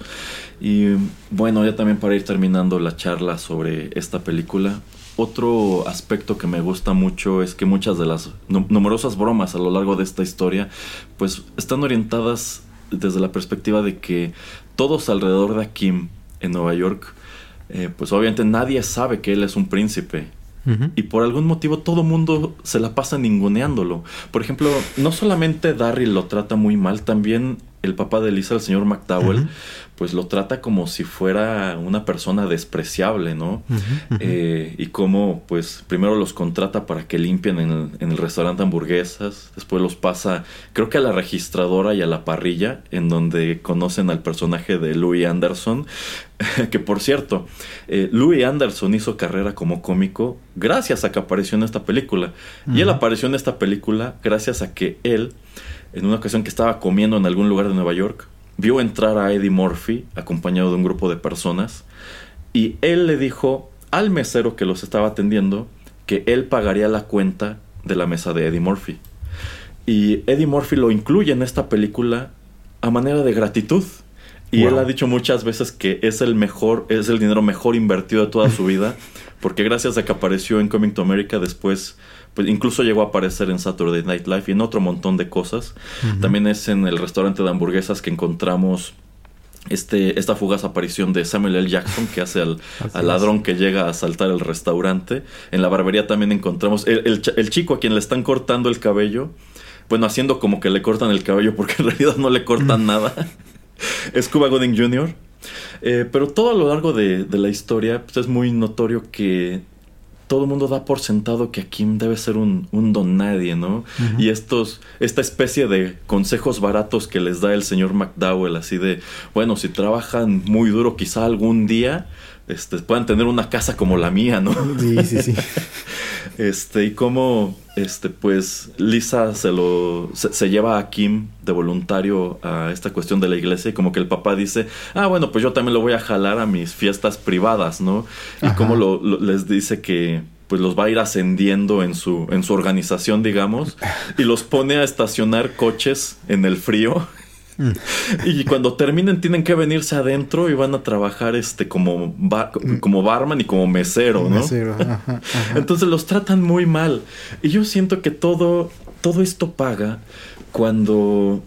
Speaker 1: Y bueno, ya también para ir terminando la charla sobre esta película, otro aspecto que me gusta mucho es que muchas de las nu- numerosas bromas a lo largo de esta historia, pues están orientadas desde la perspectiva de que todos alrededor de Akim en Nueva York, eh, pues obviamente nadie sabe que él es un príncipe. Y por algún motivo todo mundo se la pasa ninguneándolo. Por ejemplo, no solamente Darryl lo trata muy mal, también el papá de Lisa, el señor McDowell. Pues lo trata como si fuera una persona despreciable, ¿no? Eh, y cómo, pues, primero los contrata para que limpien en el, en el restaurante hamburguesas, después los pasa, creo que a la registradora y a la parrilla, en donde conocen al personaje de Louis Anderson, que por cierto, eh, Louis Anderson hizo carrera como cómico gracias a que apareció en esta película. Y él apareció en esta película gracias a que él, en una ocasión que estaba comiendo en algún lugar de Nueva York, vio entrar a Eddie Murphy acompañado de un grupo de personas y él le dijo al mesero que los estaba atendiendo que él pagaría la cuenta de la mesa de Eddie Murphy. Y Eddie Murphy lo incluye en esta película a manera de gratitud. Y
Speaker 2: Wow.
Speaker 1: él ha dicho muchas veces que es el mejor, es el dinero mejor invertido de toda su vida, porque gracias a que apareció en Coming to America después, pues incluso llegó a aparecer en Saturday Night Live y en otro montón de cosas. También es en el restaurante de hamburguesas que encontramos este, esta fugaz aparición de Samuel L. Jackson que hace al,
Speaker 2: es.
Speaker 1: ladrón que llega a asaltar el restaurante. En la barbería también encontramos el, el ch- el chico a quien le están cortando el cabello. Bueno, haciendo como que le cortan el cabello porque en realidad no le cortan nada. es Cuba Gooding Jr. Eh, pero todo a lo largo de, de la historia pues, es muy notorio que todo el mundo da por sentado que Akim debe ser un, un don nadie, ¿no? Y estos, esta especie de consejos baratos que les da el señor McDowell, así de, bueno, si trabajan muy duro, quizá algún día este, puedan tener una casa como la mía, ¿no?
Speaker 2: Sí, sí, sí.
Speaker 1: Este, y cómo, este, pues, Lisa se lo, se, se lleva a Kim de voluntario a esta cuestión de la iglesia y como que el papá dice, ah, bueno, pues yo también lo voy a jalar a mis fiestas privadas, ¿no? Y
Speaker 2: Ajá.
Speaker 1: cómo lo, lo- les dice que, pues, los va a ir ascendiendo en su, en su organización, digamos, y los pone a estacionar coches en el frío. Y cuando terminen tienen que venirse adentro y van a trabajar este como, como barman y como mesero, ¿no?
Speaker 2: Mesero, ajá, ajá.
Speaker 1: Entonces los tratan muy mal. Y yo siento que todo, todo esto paga cuando,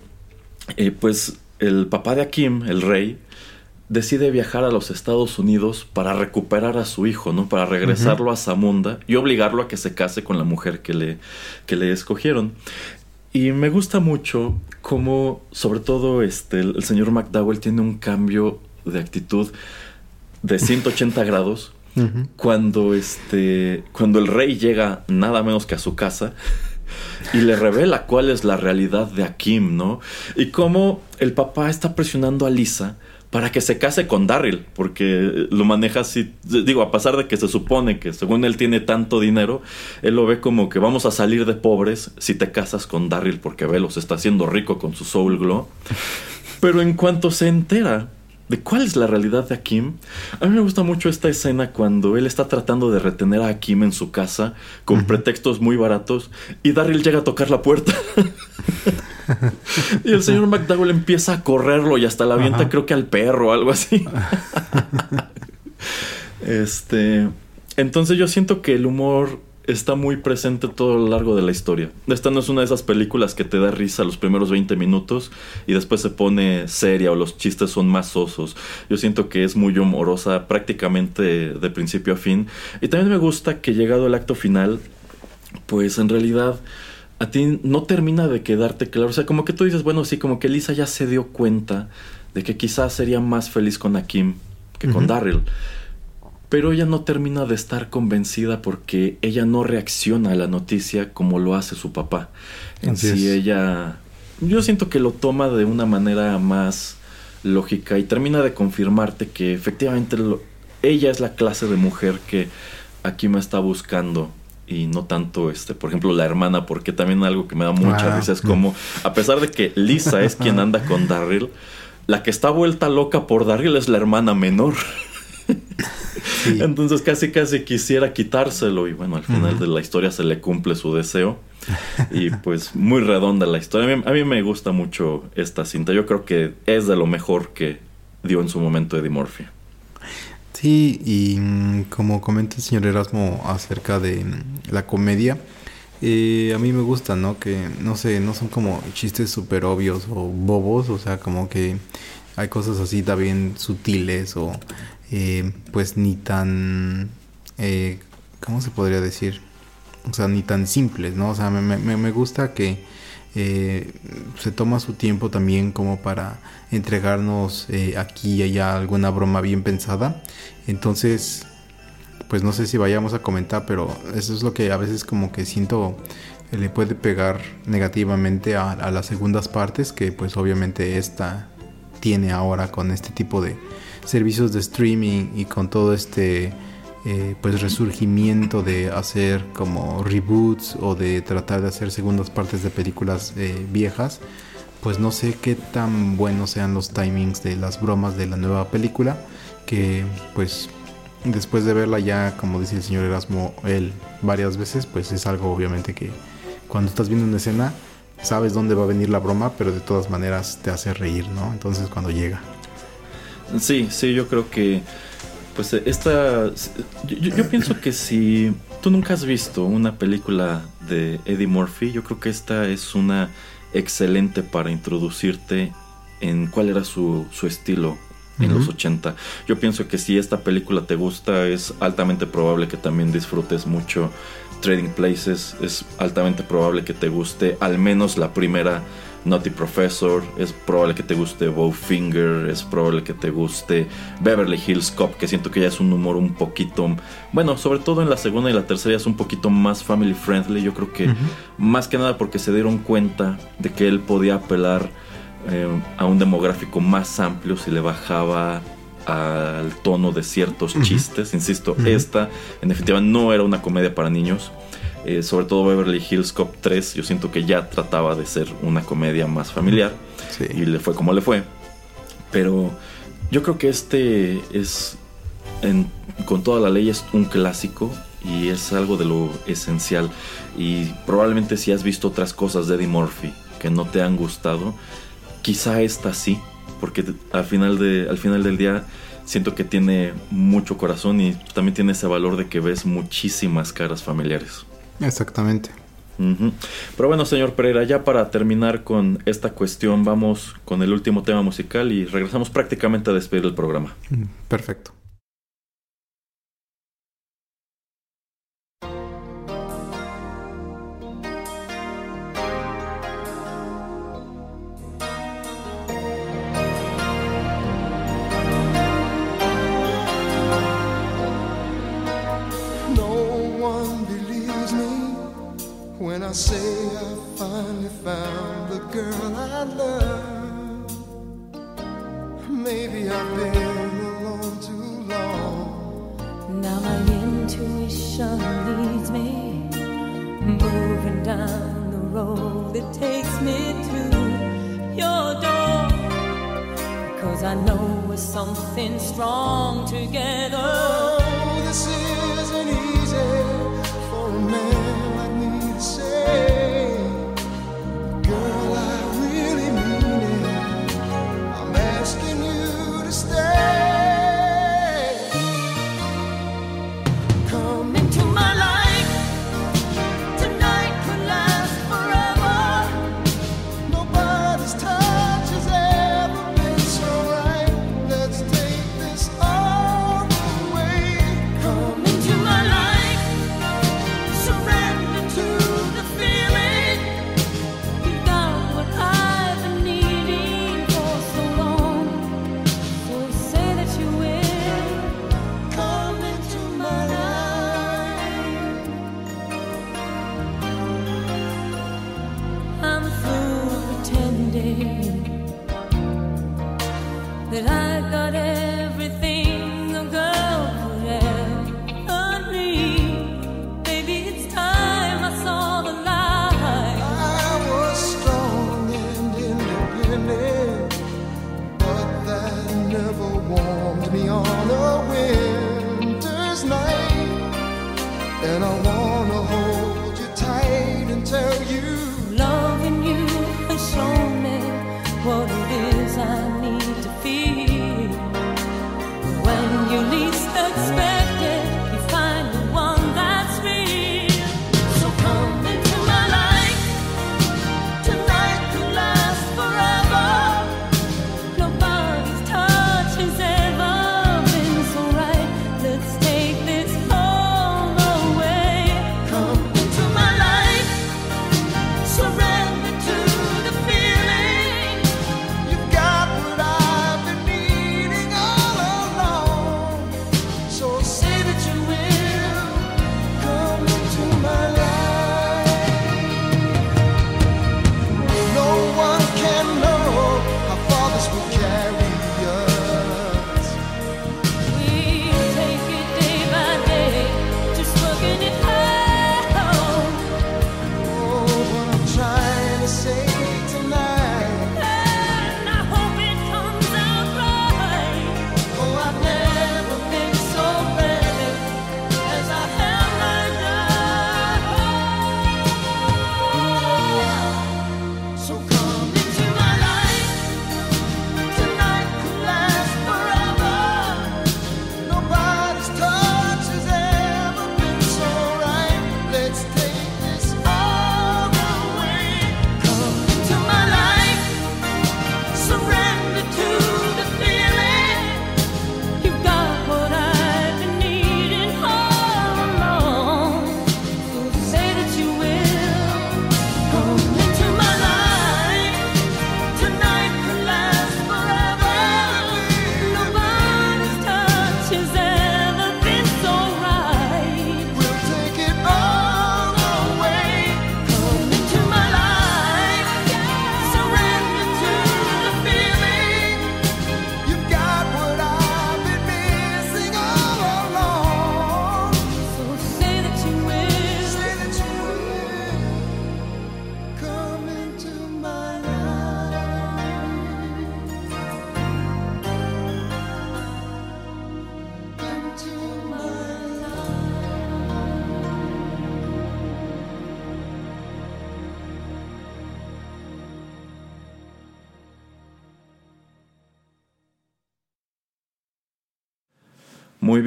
Speaker 1: eh, pues, el papá de Akim, el rey, decide viajar a los Estados Unidos para recuperar a su hijo, ¿no? Para regresarlo a Zamunda y obligarlo a que se case con la mujer que le, que le escogieron. Y me gusta mucho cómo, sobre todo, este, el, el señor McDowell tiene un cambio de actitud de 180 grados cuando este cuando el rey llega nada menos que a su casa y le revela cuál es la realidad de Akim, ¿no? Y cómo el papá está presionando a Lisa para que se case con Darryl, porque lo maneja así, digo, a pesar de que se supone que según él tiene tanto dinero, él lo ve como que vamos a salir de pobres si te casas con Darryl, porque velo, se está haciendo rico con su Soul Glow. Pero en cuanto se entera de cuál es la realidad de Akim, a mí me gusta mucho esta escena cuando él está tratando de retener a Akim en su casa con pretextos muy baratos y Darryl llega a tocar la puerta. y el señor McDowell empieza a correrlo y hasta la avienta creo que al perro o algo así. este, entonces yo siento que el humor está muy presente todo lo largo de la historia. Esta no es una de esas películas que te da risa los primeros 20 minutos y después se pone seria o los chistes son más sosos. Yo siento que es muy humorosa prácticamente de principio a fin. Y también me gusta que llegado el acto final, pues en realidad a ti no termina de quedarte claro. O sea, como que tú dices, bueno, sí, como que Lisa ya se dio cuenta de que quizás sería más feliz con Akim que con. Darryl. Pero ella no termina de estar convencida porque ella no reacciona a la noticia como lo hace su papá. En
Speaker 2: Así
Speaker 1: sí
Speaker 2: es.
Speaker 1: ella... Yo siento que lo toma de una manera más lógica y termina de confirmarte que efectivamente lo- ella es la clase de mujer que aquí me está buscando y no tanto este por ejemplo la hermana porque también algo que me da mucha
Speaker 2: Ah,
Speaker 1: risa es como a pesar de que Lisa es quien anda con Darryl la que está vuelta loca por Darryl es la hermana menor
Speaker 2: Sí.
Speaker 1: Entonces casi casi quisiera quitárselo y bueno, al final de la historia se le cumple su deseo. Y pues muy redonda la historia. A mí, a mí me gusta mucho esta cinta. Yo creo que es de lo mejor que dio en su momento Eddie Murphy.
Speaker 2: Sí, y mm, como comenta el señor Erasmo acerca de mm, la comedia, eh, a mí me gusta, ¿no? Que, no sé, no son como chistes súper obvios o bobos, o sea, como que hay cosas así también sutiles o eh, pues ni tan, eh, ¿cómo se podría decir? O sea, ni tan simples, ¿no? O sea, me, me, gusta que eh, se toma su tiempo también como para entregarnos aquí y allá alguna broma bien pensada. Entonces, pues no sé si vayamos a comentar, pero eso es lo que a veces como que siento le puede pegar negativamente a, a las segundas partes, que pues obviamente esta tiene ahora con este tipo de servicios de streaming y con todo este eh, pues resurgimiento de hacer como reboots o de tratar de hacer segundas partes de películas eh, viejas pues no sé qué tan buenos sean los timings de las bromas de la nueva película que pues después de verla ya como dice el señor Erasmo él varias veces pues es algo obviamente que cuando estás viendo una escena sabes dónde va a venir la broma pero de todas maneras te hace reír no entonces cuando llega.
Speaker 1: Sí, sí, yo creo que pues esta yo, yo- yo pienso que si tú nunca has visto una película de Eddie Murphy, yo creo que esta es una excelente para introducirte en cuál era su, su estilo en los 80. Yo pienso que si esta película te gusta, es altamente probable que también disfrutes mucho Trading Places. Es altamente probable que te guste al menos la primera Naughty Professor. Es probable que te guste Bowfinger. Es probable que te guste Beverly Hills Cop, que siento que ya es un humor un poquito. Bueno, sobre todo en la segunda y la tercera es un poquito más family friendly. Yo creo que más que nada porque se dieron cuenta de que él podía apelar eh, a un demográfico más amplio si le bajaba al tono de ciertos chistes. Insisto, esta en definitiva no era una comedia para niños. Eh, sobre todo Beverly Hills Cop 3, yo siento que ya trataba de ser una comedia más familiar.
Speaker 2: Sí.
Speaker 1: Y le fue como le fue. Pero yo creo que este es, en- con toda la ley, es un clásico y es algo de lo esencial. Y probablemente si has visto otras cosas de Eddie Murphy que no te han gustado, quizá esta sí, porque al final, de, al final del día siento que tiene mucho corazón y también tiene ese valor de que ves muchísimas caras familiares.
Speaker 2: exactamente.
Speaker 1: Pero bueno, señor Pereira, ya para terminar con esta cuestión, vamos con el último tema musical y regresamos prácticamente a despedir el programa.
Speaker 2: Mm, perfecto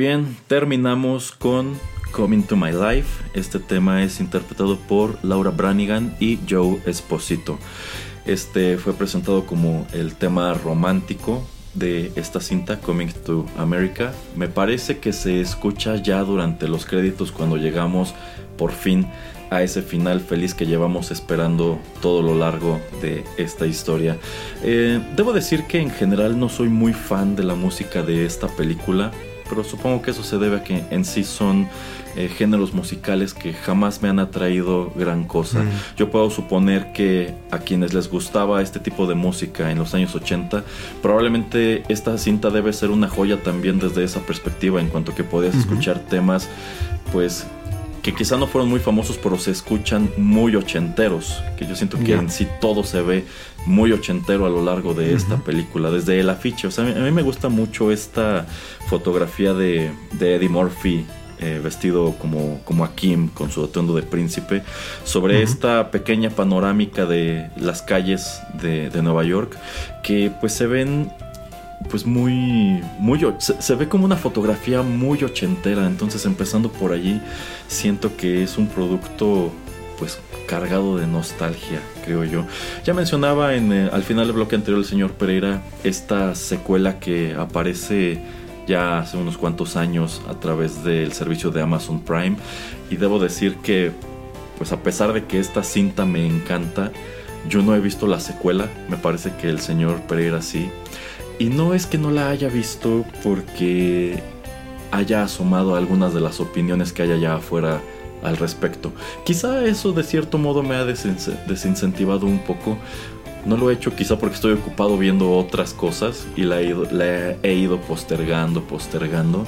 Speaker 1: bien, terminamos con Coming to My Life. Este tema es interpretado por Laura Branigan y Joe Esposito. Este fue presentado como el tema romántico de esta cinta, Coming to America. Me parece que se escucha ya durante los créditos cuando llegamos por fin a ese final feliz que llevamos esperando todo lo largo de esta historia. Eh, debo decir que en general no soy muy fan de la música de esta película, pero supongo que eso se debe a que en sí son eh, géneros musicales que jamás me han atraído gran cosa.
Speaker 2: Mm.
Speaker 1: Yo puedo suponer que a quienes les gustaba este tipo de música en los años 80, probablemente esta cinta debe ser una joya también desde esa perspectiva, en cuanto que podías escuchar temas, pues que quizá no fueron muy famosos, pero se escuchan muy ochenteros, que yo siento que en sí todo se ve muy ochentero a lo largo de esta película, desde el afiche. O sea, a mí, a mí me gusta mucho esta fotografía de, de Eddie Murphy. eh, vestido como, como Akim con su atuendo de príncipe sobre esta pequeña panorámica de las calles de, de Nueva York que pues se ven pues muy muy se, se ve como una fotografía muy ochentera entonces empezando por allí siento que es un producto pues cargado de nostalgia creo yo. Ya mencionaba en eh, al final del bloque anterior el señor Pereira esta secuela que aparece ya hace unos cuantos años a través del servicio de Amazon Prime. Y debo decir que pues a pesar de que esta cinta me encanta yo no he visto la secuela. Me parece que el señor Pereira sí. Y no es que no la haya visto porque haya asomado algunas de las opiniones que hay allá afuera al respecto. Quizá eso de cierto modo me ha desince- desincentivado un poco. No lo he hecho quizá porque estoy ocupado viendo otras cosas y la he ido, he ido postergando, postergando.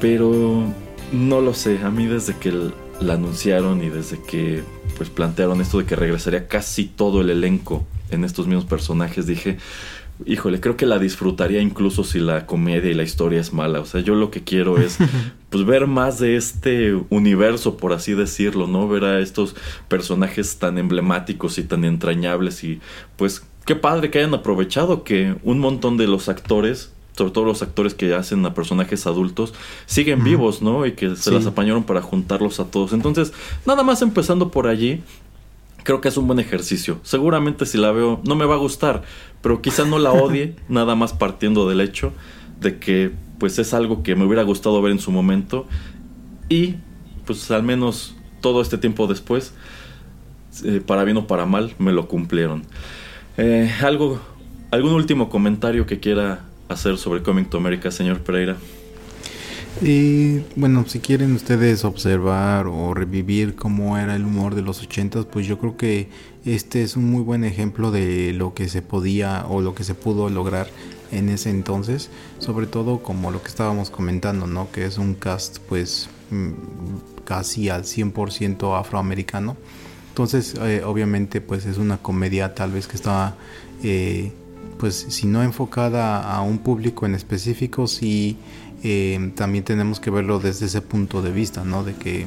Speaker 1: Pero no lo sé, a mí desde que la anunciaron y desde que pues plantearon esto de que regresaría casi todo el elenco en estos mismos personajes, dije, híjole, creo que la disfrutaría incluso si la comedia y la historia es mala. O sea, yo lo que quiero es pues ver más de este universo, por así decirlo, ¿no? Ver a estos personajes tan emblemáticos y tan entrañables y pues qué padre que hayan aprovechado que un montón de los actores sobre todo los actores que hacen a personajes adultos, siguen vivos, ¿no? Y que se
Speaker 2: Sí.
Speaker 1: las apañaron para juntarlos a todos. Entonces, nada más empezando por allí, creo que es un buen ejercicio. Seguramente si la veo no me va a gustar, pero quizá no la odie, nada más partiendo del hecho de que pues es algo que me hubiera gustado ver en su momento y pues al menos todo este tiempo después, eh, para bien o para mal, me lo cumplieron. Eh, algo, algún último comentario que quiera hacer sobre Coming to America, señor Pereira.
Speaker 2: Y bueno, si quieren ustedes observar o revivir cómo era el humor de los ochentas, pues yo creo que este es un muy buen ejemplo de lo que se podía o lo que se pudo lograr en ese entonces, sobre todo como lo que estábamos comentando, ¿no? Que es un cast pues mm, casi al 100% afroamericano. Entonces, eh, obviamente, pues es una comedia tal vez que estaba, eh, pues si no enfocada a un público en específico, sí eh, también tenemos que verlo desde ese punto de vista, ¿no? De que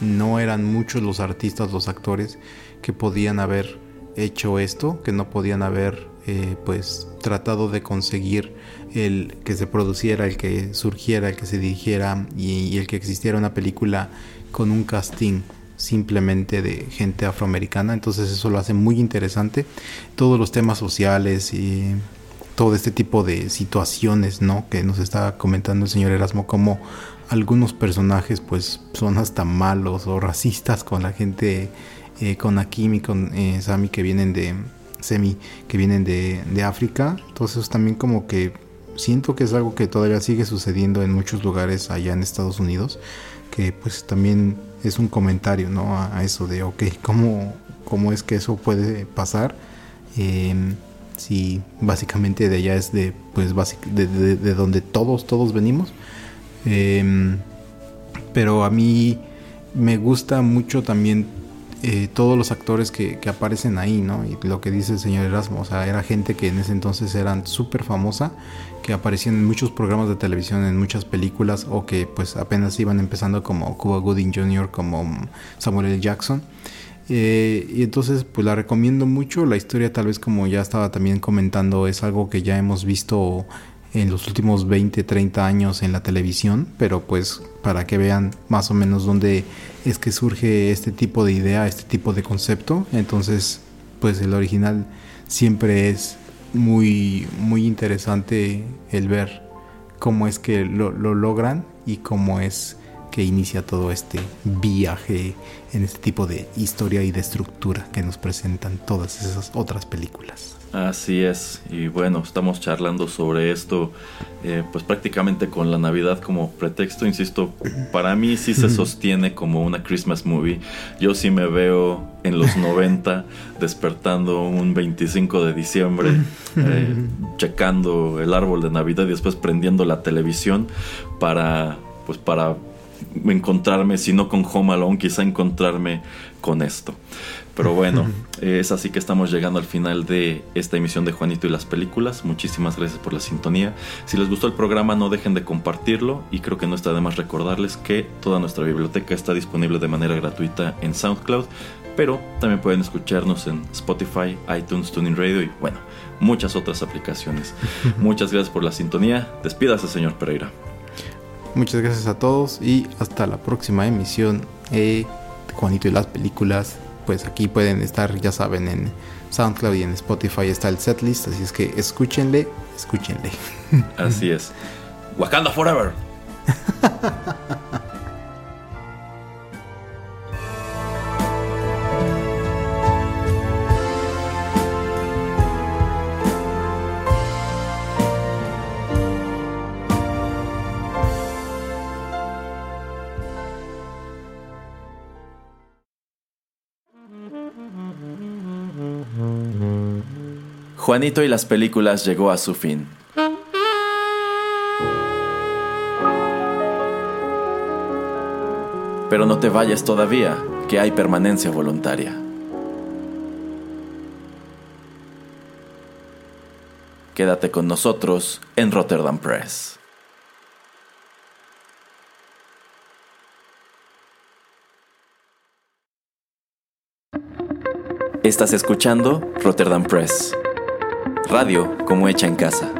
Speaker 2: no eran muchos los artistas, los actores que podían haber hecho esto, que no podían haber, eh, pues, tratado de conseguir el que se produciera, el que surgiera, el que se dirigiera y, y el que existiera una película con un casting simplemente de gente afroamericana. Entonces eso lo hace muy interesante. Todos los temas sociales y todo este tipo de situaciones, ¿no? Que nos está comentando el señor Erasmo, como algunos personajes pues son hasta malos o racistas con la gente, eh, con Akim y con eh, Sami que vienen de Semi, que vienen de, de África. Entonces también como que siento que es algo que todavía sigue sucediendo en muchos lugares allá en Estados Unidos, que pues también es un comentario, ¿no? A, eso de, ok, ¿cómo, ¿cómo es que eso puede pasar? Em, si básicamente de allá es de pues de- de donde todos todos venimos Em, pero a mí me gusta mucho también eh, todos los actores que, que aparecen ahí, ¿no? Y lo que dice el señor Erasmo, o sea, era gente que en ese entonces eran súper famosa, que aparecían en muchos programas de televisión, en muchas películas, o que pues apenas iban empezando como Cuba Gooding Jr., como Samuel L. Jackson. Eh, y entonces pues la recomiendo mucho, la historia tal vez como ya estaba también comentando, es algo que ya hemos visto en los últimos 20, 30 años en la televisión, pero pues para que vean más o menos dónde es que surge este tipo de idea, este tipo de concepto. Entonces, pues el original siempre es muy, muy interesante el ver cómo es que lo, lo logran y cómo es que inicia todo este viaje en este tipo de historia y de estructura que nos presentan todas esas otras películas.
Speaker 1: Así es, y bueno, estamos charlando sobre esto, eh, pues prácticamente con la Navidad como pretexto, insisto, para mí sí se sostiene como una Christmas movie. Yo sí me veo en los 90 despertando un 25 de diciembre, eh, checando el árbol de Navidad y después prendiendo la televisión para, pues para encontrarme, si no con Home Alone, quizá encontrarme con esto. Pero bueno, es así que estamos llegando al final de esta emisión de Juanito y las películas. Muchísimas gracias por la sintonía. Si les gustó el programa, no dejen de compartirlo y creo que no está de más recordarles que toda nuestra biblioteca está disponible de manera gratuita en SoundCloud, pero también pueden escucharnos en Spotify, iTunes, Tuning Radio y bueno, muchas otras aplicaciones. Muchas gracias por la sintonía. Despídase, señor Pereira.
Speaker 2: Muchas gracias a todos y hasta la próxima emisión de Juanito y las películas. Pues aquí pueden estar, ya saben, en SoundCloud y en Spotify está el setlist, así es que escúchenle, escúchenle.
Speaker 1: Así es. Wakanda Forever. Juanito y las películas llegó a su fin. Pero no te vayas todavía, que hay permanencia voluntaria. Quédate con nosotros en Rotterdam Press. Estás escuchando Rotterdam Press. Radio como hecha en casa.